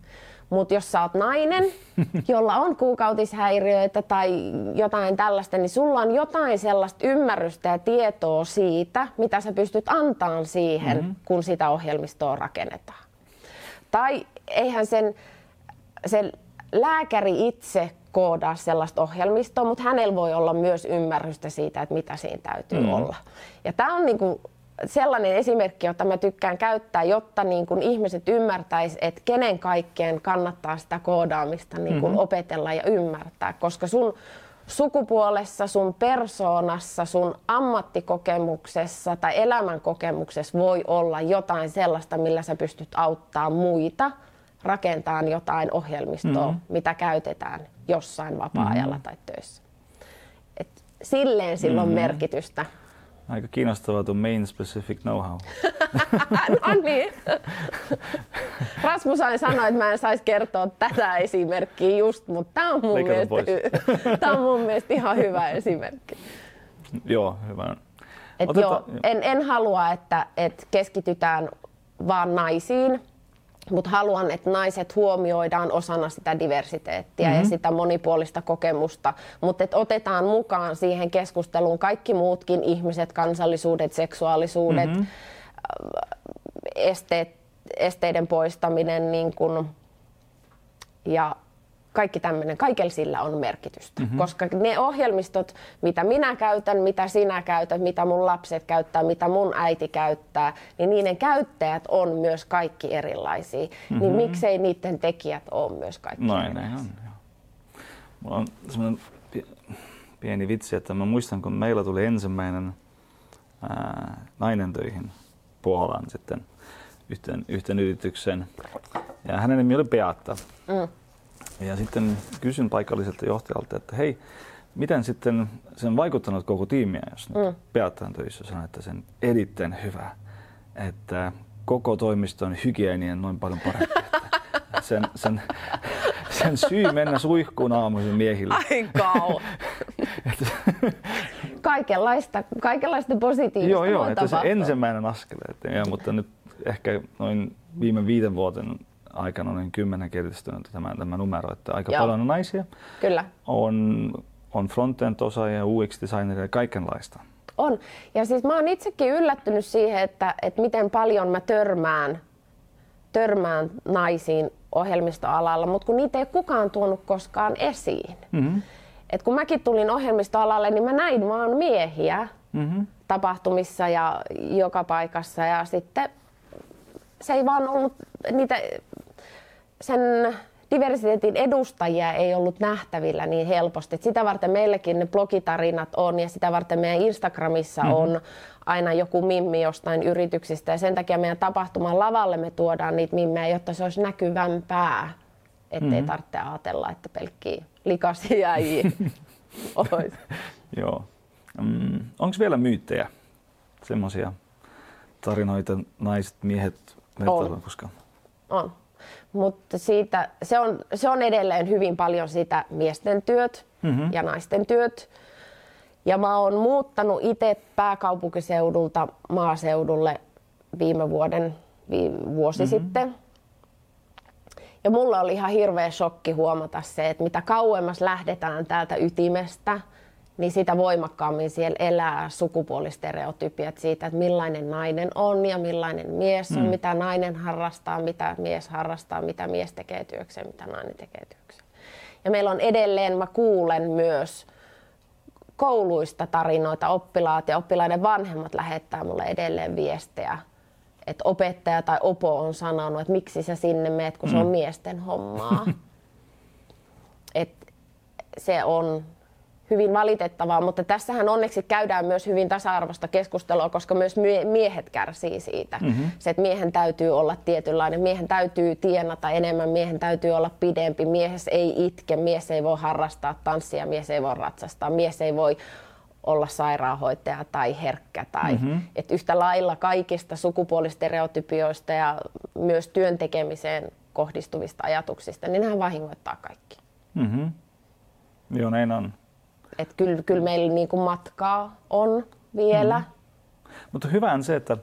Mutta jos sä oot nainen, jolla on kuukautishäiriöitä tai jotain tällaista, niin sulla on jotain sellaista ymmärrystä ja tietoa siitä, mitä sä pystyt antamaan siihen, mm-hmm. kun sitä ohjelmistoa rakennetaan. Tai eihän sen, sen lääkäri itse koodaa sellaista ohjelmistoa, mutta hänellä voi olla myös ymmärrystä siitä, että mitä siinä täytyy mm. olla. Ja tämä on niinku sellainen esimerkki, jota mä tykkään käyttää, jotta niin kun ihmiset ymmärtäis, että kenen kaikkeen kannattaa sitä koodaamista niin kun mm-hmm. opetella ja ymmärtää, koska sun sukupuolessa, sun persoonassa, sun ammattikokemuksessa tai elämänkokemuksessa voi olla jotain sellaista, millä sä pystyt auttaa muita rakentamaan jotain ohjelmistoa, mm-hmm. mitä käytetään jossain vapaa-ajalla mm-hmm. tai töissä. Et silleen sillä on mm-hmm. merkitystä Aika kiinnostavaa tuo main specific know-how. no niin. Rasmus aina sanoi, että mä en saisi kertoa tätä esimerkkiä just, mutta tämä on, mun mielestä, tämä on mun mielestä ihan hyvä esimerkki. Joo, hyvä. Et joo, en, en halua, että, että keskitytään vaan naisiin, mutta haluan, että naiset huomioidaan osana sitä diversiteettiä mm-hmm. ja sitä monipuolista kokemusta, mutta että otetaan mukaan siihen keskusteluun kaikki muutkin ihmiset, kansallisuudet, seksuaalisuudet, mm-hmm. esteet, esteiden poistaminen niin kun, ja kaikki tämmöinen, kaikella sillä on merkitystä. Mm-hmm. Koska ne ohjelmistot, mitä minä käytän, mitä sinä käytät, mitä mun lapset käyttää, mitä mun äiti käyttää, niin niiden käyttäjät on myös kaikki erilaisia. Mm-hmm. Niin miksei niiden tekijät ole myös kaikki Noin, erilaisia? Näin on, joo. Mulla on semmoinen pieni vitsi, että mä muistan, kun meillä tuli ensimmäinen ää, nainen töihin Puolaan sitten yhteen, yhteen yritykseen. Ja hänen nimi oli Beata. Mm. Ja sitten kysyn paikalliselta johtajalta, että hei, miten sitten sen vaikuttanut koko tiimiä, jos mm. Beataan töissä sanoo, että sen erittäin hyvä, että koko toimiston hygienien noin paljon parempi. sen, sen, sen syy mennä suihkuun aamuisin miehille. Ai kau. kaikenlaista, kaikenlaista positiivista Joo, joo, että se ensimmäinen askel. Että, ja, mutta nyt ehkä noin viime viiden vuoden aikana kymmenen kertistynyt tämä, tämä numero, että aika Joo. paljon on naisia. Kyllä. On, on frontend-osaajia, UX-designeria ja kaikenlaista. On. Ja siis mä oon itsekin yllättynyt siihen, että, että miten paljon mä törmään, törmään naisiin ohjelmistoalalla, mutta kun niitä ei kukaan tuonut koskaan esiin. Mm-hmm. Et kun mäkin tulin ohjelmistoalalle, niin mä näin vaan miehiä mm-hmm. tapahtumissa ja joka paikassa ja sitten se ei vaan ollut niitä sen diversiteetin edustajia ei ollut nähtävillä niin helposti. Et sitä varten meillekin ne blogitarinat on ja sitä varten meidän Instagramissa mm-hmm. on aina joku mimmi jostain yrityksistä ja sen takia meidän tapahtuman lavalle me tuodaan niitä mimmejä, jotta se olisi näkyvämpää, ettei mm-hmm. tarvitse ajatella, että pelkkiä likaisia olisi. Joo. Mm, Onko vielä myyttejä, semmoisia tarinoita, naiset, miehet, on. koska... On. Mutta siitä, se, on, se on edelleen hyvin paljon sitä miesten työt mm-hmm. ja naisten työt. Ja mä oon muuttanut itse pääkaupunkiseudulta maaseudulle viime vuoden, viime, vuosi mm-hmm. sitten. Ja mulla oli ihan hirveä shokki huomata se, että mitä kauemmas lähdetään täältä ytimestä – niin sitä voimakkaammin siellä elää sukupuolistereotypiat siitä, että millainen nainen on ja millainen mies on, mm. mitä nainen harrastaa, mitä mies harrastaa, mitä mies tekee työkseen, mitä nainen tekee työkseen. Ja meillä on edelleen, mä kuulen myös kouluista tarinoita, oppilaat ja oppilaiden vanhemmat lähettää mulle edelleen viestejä, että opettaja tai opo on sanonut, että miksi sä sinne meet, kun mm. se on mm. miesten hommaa. Et se on hyvin valitettavaa, mutta tässähän onneksi käydään myös hyvin tasa-arvoista keskustelua, koska myös miehet kärsii siitä. Mm-hmm. Se, että miehen täytyy olla tietynlainen, miehen täytyy tienata enemmän, miehen täytyy olla pidempi, mies ei itke, mies ei voi harrastaa tanssia, mies ei voi ratsastaa, mies ei voi olla sairaanhoitaja tai herkkä. Tai, mm-hmm. et yhtä lailla kaikista sukupuolistereotypioista ja myös työntekemiseen kohdistuvista ajatuksista, niin nämä vahingoittaa kaikki. Mm-hmm. Joo, näin on. Että kyllä, kyllä meillä niin kuin matkaa on vielä. Mm. Mutta hyvä on se, että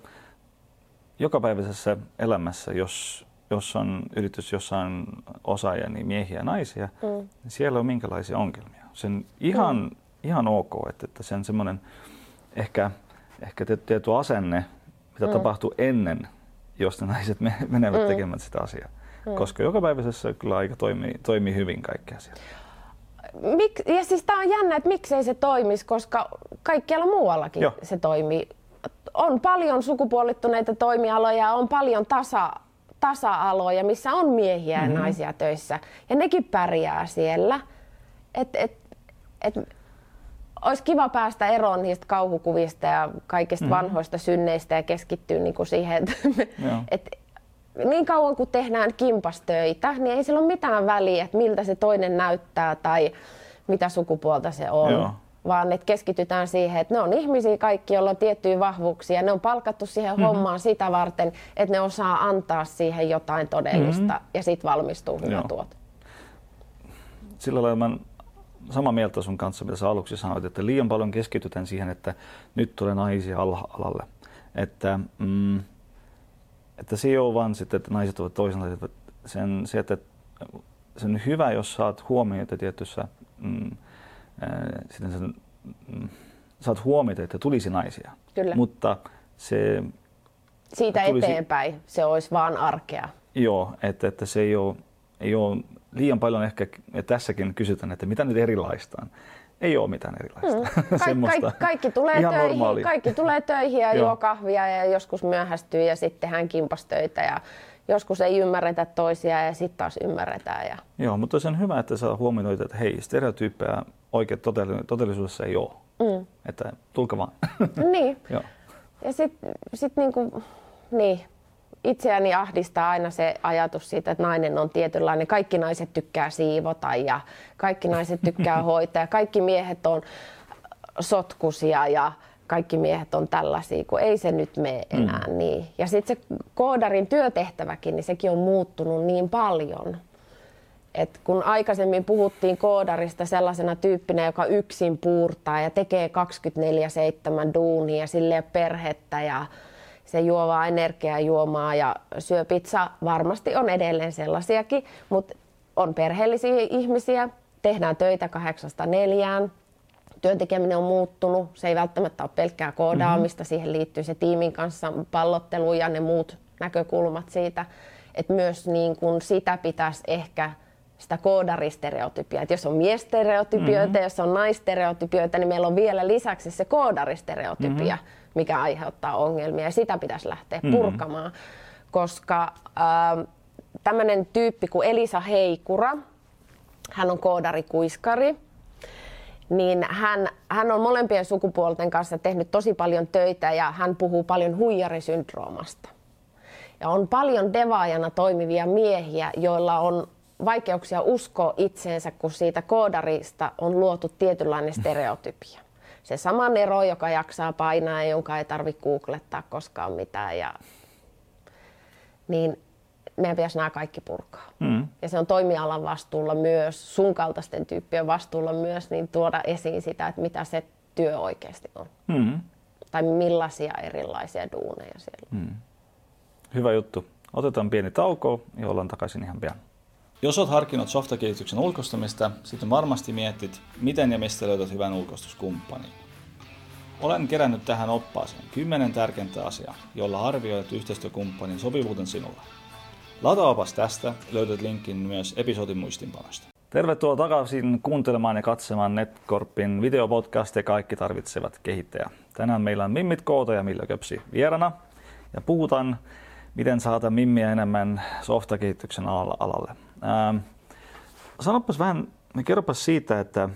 jokapäiväisessä elämässä, jos, jos on yritys, jossa on osaajia, niin miehiä ja naisia, mm. niin siellä on minkälaisia ongelmia. Sen ihan, mm. ihan ok, että, että sen semmoinen ehkä, ehkä tietty asenne, mitä mm. tapahtuu ennen, jos ne naiset menevät mm. tekemään sitä asiaa. Mm. Koska jokapäiväisessä kyllä aika toimii, toimii hyvin kaikki asiat. Mik, ja siis tämä on jännä, että miksei se toimisi, koska kaikkialla muuallakin Joo. se toimii. On paljon sukupuolittuneita toimialoja, on paljon tasa, tasa-aloja, missä on miehiä mm-hmm. ja naisia töissä. Ja nekin pärjää siellä. Et, et, et, olisi kiva päästä eroon niistä kauhukuvista ja kaikista mm-hmm. vanhoista synneistä ja keskittyä niinku siihen, että et, niin kauan kun tehdään kimpastöitä, niin ei sillä ole mitään väliä, että miltä se toinen näyttää tai mitä sukupuolta se on. Joo. vaan että keskitytään siihen, että ne on ihmisiä kaikki, joilla on tiettyjä vahvuuksia. Ne on palkattu siihen mm-hmm. hommaan sitä varten, että ne osaa antaa siihen jotain todellista mm-hmm. ja sitten valmistuu hyvä tuote. Sillä lailla mä samaa mieltä sun kanssa, mitä sä aluksi sanoit, että liian paljon keskitytään siihen, että nyt tulee naisia alalle. Että, mm, että se ei ole vaan sitten, että naiset ovat toisenlaiset. Sen, se, että se on hyvä, jos saat huomioita tietyssä, mm, sitten sen, mm, saat huomioita, että tulisi naisia. Kyllä. Mutta se... Siitä tulisi, eteenpäin se olisi vaan arkea. Joo, että, että se ei ole, ei ole liian paljon ehkä, ja tässäkin kysytään, että mitä nyt erilaista on. Ei ole mitään erilaista. Mm. Ka- ka- kaikki, tulee töihin, kaikki tulee töihin ja juo kahvia ja joskus myöhästyy ja sitten tehdään kimpastöitä ja joskus ei ymmärretä toisia ja sitten taas ymmärretään. Ja... Joo, mutta se on hyvä, että sä huomioit, että hei, stereotyyppejä oikein todellisuudessa ei ole. Mm. Että tulka vaan. niin. Joo. Ja sitten sit niinku, niin, itseäni ahdistaa aina se ajatus siitä, että nainen on tietynlainen. Kaikki naiset tykkää siivota ja kaikki naiset tykkää hoitaa ja kaikki miehet on sotkusia ja kaikki miehet on tällaisia, kun ei se nyt mene mm. enää mm. niin. Ja sitten se koodarin työtehtäväkin, niin sekin on muuttunut niin paljon. Et kun aikaisemmin puhuttiin koodarista sellaisena tyyppinä, joka yksin puurtaa ja tekee 24-7 duunia ja sille perhettä ja se juo vaan energiajuomaa ja syö pizza. Varmasti on edelleen sellaisiakin, mutta on perheellisiä ihmisiä, tehdään töitä kahdeksasta neljään, työntekeminen on muuttunut. Se ei välttämättä ole pelkkää koodaamista, mm-hmm. siihen liittyy se tiimin kanssa pallottelu ja ne muut näkökulmat siitä. Että myös niin kun sitä pitäisi ehkä sitä koodaristereotypia. Että jos on miestereotypioita, mm-hmm. jos on naistereotypioita, niin meillä on vielä lisäksi se koodaristereotypia, mm-hmm. Mikä aiheuttaa ongelmia. Ja sitä pitäisi lähteä mm-hmm. purkamaan, koska äh, tämmöinen tyyppi kuin Elisa Heikura, hän on koodarikuiskari, niin hän, hän on molempien sukupuolten kanssa tehnyt tosi paljon töitä ja hän puhuu paljon huijarisyndroomasta. Ja on paljon devaajana toimivia miehiä, joilla on vaikeuksia uskoa itseensä, kun siitä koodarista on luotu tietynlainen stereotypia. Se sama Nero, joka jaksaa painaa ja jonka ei tarvitse googlettaa koskaan mitään. Ja... Niin meidän pitäisi nämä kaikki purkaa. Mm. Ja se on toimialan vastuulla myös, sun kaltaisten tyyppien vastuulla myös, niin tuoda esiin sitä, että mitä se työ oikeasti on. Mm. Tai millaisia erilaisia duuneja siellä mm. Hyvä juttu. Otetaan pieni tauko ja ollaan takaisin ihan pian. Jos olet harkinnut softakehityksen ulkoistamista, sitten varmasti mietit, miten ja mistä löydät hyvän ulkoistuskumppanin. Olen kerännyt tähän oppaaseen 10 tärkeintä asiaa, jolla arvioit yhteistyökumppanin sopivuuden sinulle. Lataapas tästä, löydät linkin myös episodin muistinpanosta. Tervetuloa takaisin kuuntelemaan ja katsomaan Netcorpin videopodcastia Kaikki tarvitsevat kehittäjä. Tänään meillä on Mimmit Koota ja Milla Köpsi vierana ja puhutaan, miten saada Mimmiä enemmän softakehityksen alalle. Ähm, sanopas vähän, kerropas siitä, että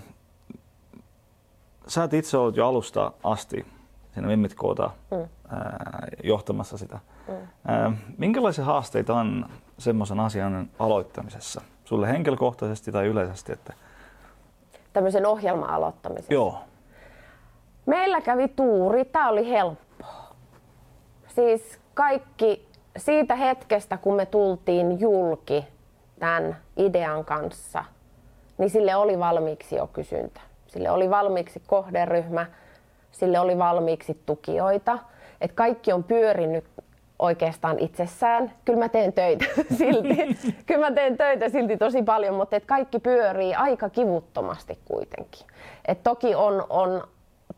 sä et itse ollut jo alusta asti siinä Mimmit Koota mm. johtamassa sitä. Mm. minkälaisia haasteita on semmoisen asian aloittamisessa? Sulle henkilökohtaisesti tai yleisesti? Että... Tämmöisen ohjelman aloittamisessa? Joo. Meillä kävi tuuri, tämä oli helppoa. Siis kaikki siitä hetkestä, kun me tultiin julki tämän idean kanssa, niin sille oli valmiiksi jo kysyntä. Sille oli valmiiksi kohderyhmä, sille oli valmiiksi tukijoita. Et kaikki on pyörinyt oikeastaan itsessään. Kyllä mä teen töitä silti. Kyllä mä teen töitä silti tosi paljon, mutta et kaikki pyörii aika kivuttomasti kuitenkin. Et toki on, on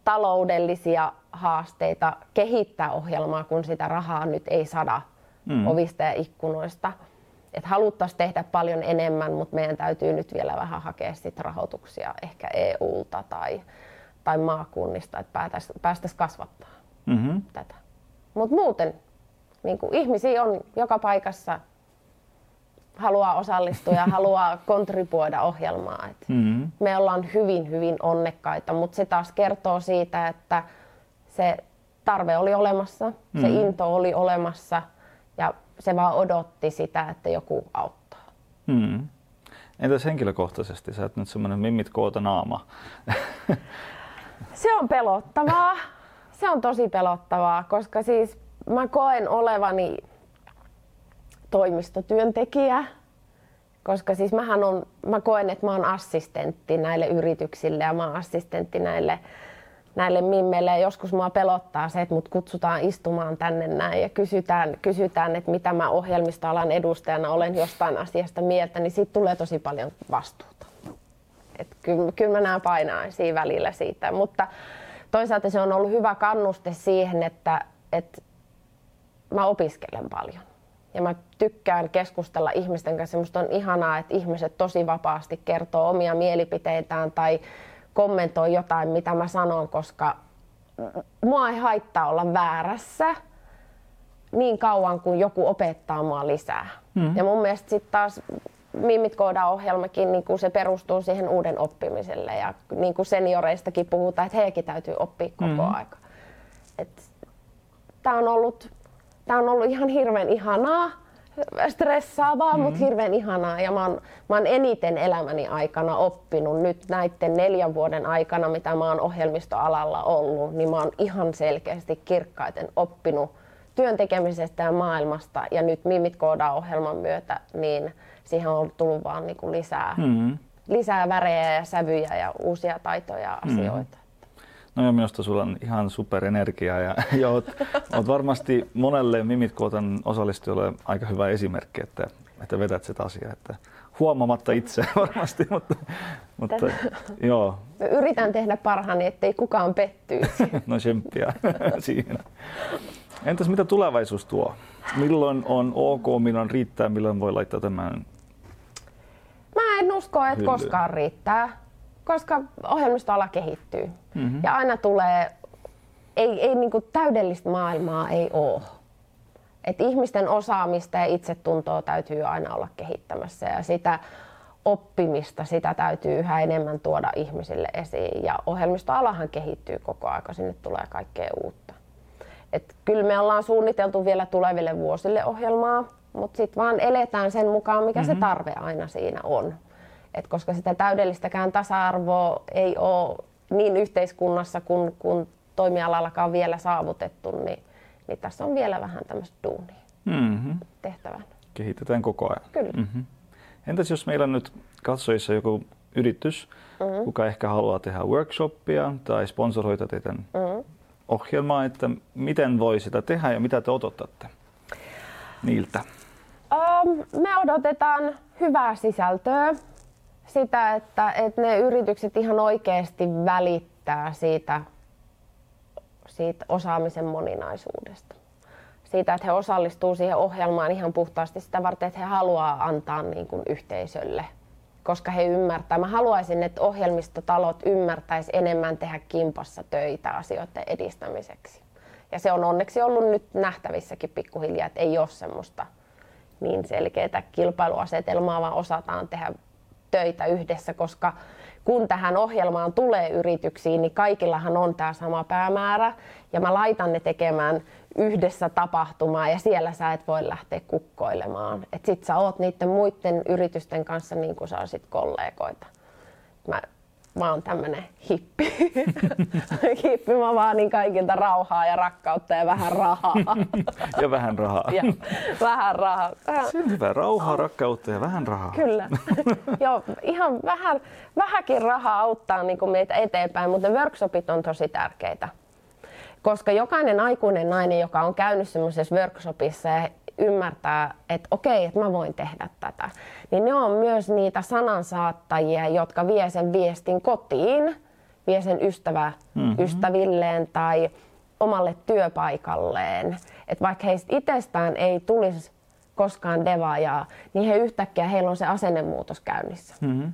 taloudellisia haasteita kehittää ohjelmaa, kun sitä rahaa nyt ei sada mm. ovista ja ikkunoista. Et haluttaisiin tehdä paljon enemmän, mutta meidän täytyy nyt vielä vähän hakea sit rahoituksia ehkä EUlta tai, tai maakunnista, että päästäisiin kasvattaa mm-hmm. tätä. Mutta muuten niin kuin ihmisiä on joka paikassa, haluaa osallistua ja haluaa kontribuoida ohjelmaa. Et mm-hmm. Me ollaan hyvin, hyvin onnekkaita, mutta se taas kertoo siitä, että se tarve oli olemassa, mm-hmm. se into oli olemassa se vaan odotti sitä, että joku auttaa. Mm-hmm. Entäs henkilökohtaisesti? Sä et nyt semmoinen mimmit koota naama. Se on pelottavaa. Se on tosi pelottavaa, koska siis mä koen olevani toimistotyöntekijä, koska siis mähän on, mä koen, että mä oon assistentti näille yrityksille ja mä oon assistentti näille, näille mimmeille. Joskus mua pelottaa se, että mut kutsutaan istumaan tänne näin ja kysytään, kysytään että mitä mä ohjelmistoalan edustajana olen jostain asiasta mieltä, niin siitä tulee tosi paljon vastuuta. Et kyllä, kyllä mä näen painaa siinä välillä siitä, mutta toisaalta se on ollut hyvä kannuste siihen, että, että mä opiskelen paljon. Ja mä tykkään keskustella ihmisten kanssa. Musta on ihanaa, että ihmiset tosi vapaasti kertoo omia mielipiteitään tai kommentoi jotain, mitä mä sanon, koska mua ei haittaa olla väärässä niin kauan kuin joku opettaa mua lisää. Mm. Ja mun mielestä sitten taas Mimit ohjelmakin niin kuin se perustuu siihen uuden oppimiselle ja niin kuin senioreistakin puhutaan, että heidänkin täytyy oppia koko mm. aika. Tämä on ollut Tämä on ollut ihan hirveän ihanaa, stressaavaa, mm-hmm. mutta hirveän ihanaa. Ja mä oon, mä oon eniten elämäni aikana oppinut nyt näiden neljän vuoden aikana, mitä mä oon ohjelmistoalalla ollut, niin mä oon ihan selkeästi kirkkaiten oppinut työn tekemisestä ja maailmasta. Ja nyt Mimit koodaa ohjelman myötä, niin siihen on tullut vaan niin kuin lisää, mm-hmm. lisää värejä ja sävyjä ja uusia taitoja ja asioita. Mm-hmm. No ja minusta sulla on ihan superenergia ja, ja oot, oot varmasti monelle Mimitkootan osallistujalle aika hyvä esimerkki, että, että vedät sitä asiaa. Että huomaamatta itse varmasti, mutta, mutta joo. Yritän tehdä parhaani, ettei kukaan pettyisi. no tsemppiä siinä. Entäs mitä tulevaisuus tuo? Milloin on ok, milloin riittää, milloin voi laittaa tämän Mä en usko, että hyllyyn. koskaan riittää koska ohjelmistoala kehittyy. Mm-hmm. Ja aina tulee, ei, ei niin kuin täydellistä maailmaa ei ole. Et ihmisten osaamista ja itsetuntoa täytyy aina olla kehittämässä ja sitä oppimista, sitä täytyy yhä enemmän tuoda ihmisille esiin. Ja ohjelmistoalahan kehittyy koko ajan, sinne tulee kaikkea uutta. Et kyllä me ollaan suunniteltu vielä tuleville vuosille ohjelmaa, mutta sitten vaan eletään sen mukaan, mikä mm-hmm. se tarve aina siinä on. Et koska sitä täydellistäkään tasa-arvoa ei ole niin yhteiskunnassa kuin kun toimialallakaan vielä saavutettu, niin, niin tässä on vielä vähän tämmöistä duunia mm-hmm. tehtävän. Kehitetään koko ajan. Kyllä. Mm-hmm. Entäs jos meillä on nyt katsojissa joku yritys, mm-hmm. kuka ehkä haluaa tehdä workshoppia tai sponsoroida teidän mm-hmm. ohjelmaa, että miten voi sitä tehdä ja mitä te odotatte niiltä? Um, me odotetaan hyvää sisältöä sitä, että, että ne yritykset ihan oikeasti välittää siitä, siitä osaamisen moninaisuudesta. Siitä, että he osallistuu siihen ohjelmaan ihan puhtaasti sitä varten, että he haluaa antaa niin kuin yhteisölle koska he ymmärtää. Mä haluaisin, että ohjelmistotalot ymmärtäisi enemmän tehdä kimpassa töitä asioiden edistämiseksi. Ja se on onneksi ollut nyt nähtävissäkin pikkuhiljaa, että ei ole semmoista niin selkeää kilpailuasetelmaa, vaan osataan tehdä töitä yhdessä, koska kun tähän ohjelmaan tulee yrityksiin, niin kaikillahan on tämä sama päämäärä ja mä laitan ne tekemään yhdessä tapahtumaa ja siellä sä et voi lähteä kukkoilemaan. Et sit sä oot niiden muiden yritysten kanssa niin kuin sä kollegoita. Mä mä oon tämmönen hippi. hippi, mä vaanin kaikilta rauhaa ja rakkautta ja vähän rahaa. ja vähän rahaa. ja, vähän rahaa. Se on hyvä, rauhaa, rakkautta ja vähän rahaa. Kyllä. Joo, ihan vähän, vähäkin rahaa auttaa niin kuin meitä eteenpäin, mutta workshopit on tosi tärkeitä. Koska jokainen aikuinen nainen, joka on käynyt semmoisessa workshopissa ja ymmärtää, että okei, että mä voin tehdä tätä, niin ne on myös niitä sanansaattajia, jotka vie sen viestin kotiin, vie sen ystävä mm-hmm. ystävilleen tai omalle työpaikalleen. Että vaikka heistä itsestään ei tulisi koskaan devaajaa, niin he yhtäkkiä heillä on se asennemuutos käynnissä. Mm-hmm.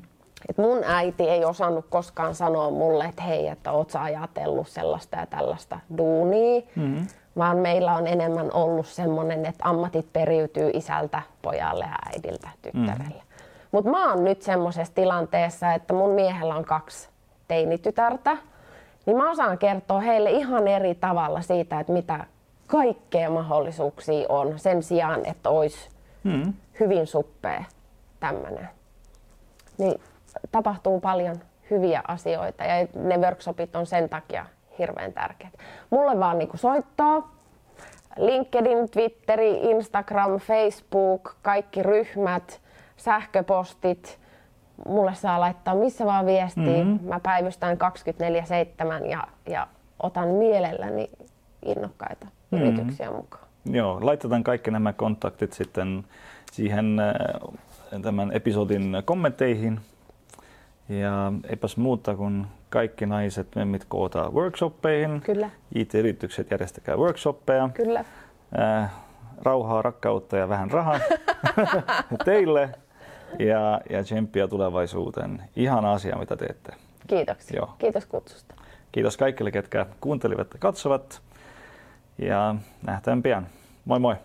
Et mun äiti ei osannut koskaan sanoa mulle, että hei, että oot sä ajatellut sellaista ja tällaista duunia, mm-hmm vaan meillä on enemmän ollut semmoinen, että ammatit periytyy isältä pojalle ja äidiltä tyttärelle. Mm. Mutta mä oon nyt semmoisessa tilanteessa, että mun miehellä on kaksi teinitytärtä, niin mä osaan kertoa heille ihan eri tavalla siitä, että mitä kaikkea mahdollisuuksia on sen sijaan, että olisi mm. hyvin suppea tämmöinen. Niin tapahtuu paljon hyviä asioita ja ne workshopit on sen takia hirveän tärkeät. Mulle vaan niin soittaa, LinkedIn, Twitteri, Instagram, Facebook, kaikki ryhmät, sähköpostit. Mulle saa laittaa missä vaan viestiä. Mm-hmm. Mä päivystän 24-7 ja, ja otan mielelläni innokkaita mm-hmm. yrityksiä mukaan. Joo, laitetaan kaikki nämä kontaktit sitten siihen äh, tämän episodin kommentteihin. Ja eipäs muuta kuin kaikki naiset memmit koota workshoppeihin. Kyllä. IT-yritykset järjestäkää workshoppeja. Kyllä. Äh, rauhaa, rakkautta ja vähän rahaa teille. Ja, ja tsemppiä tulevaisuuteen. Ihana asia, mitä teette. Kiitoksia. Joo. Kiitos kutsusta. Kiitos kaikille, ketkä kuuntelivat ja katsovat. Ja nähdään pian. Moi moi!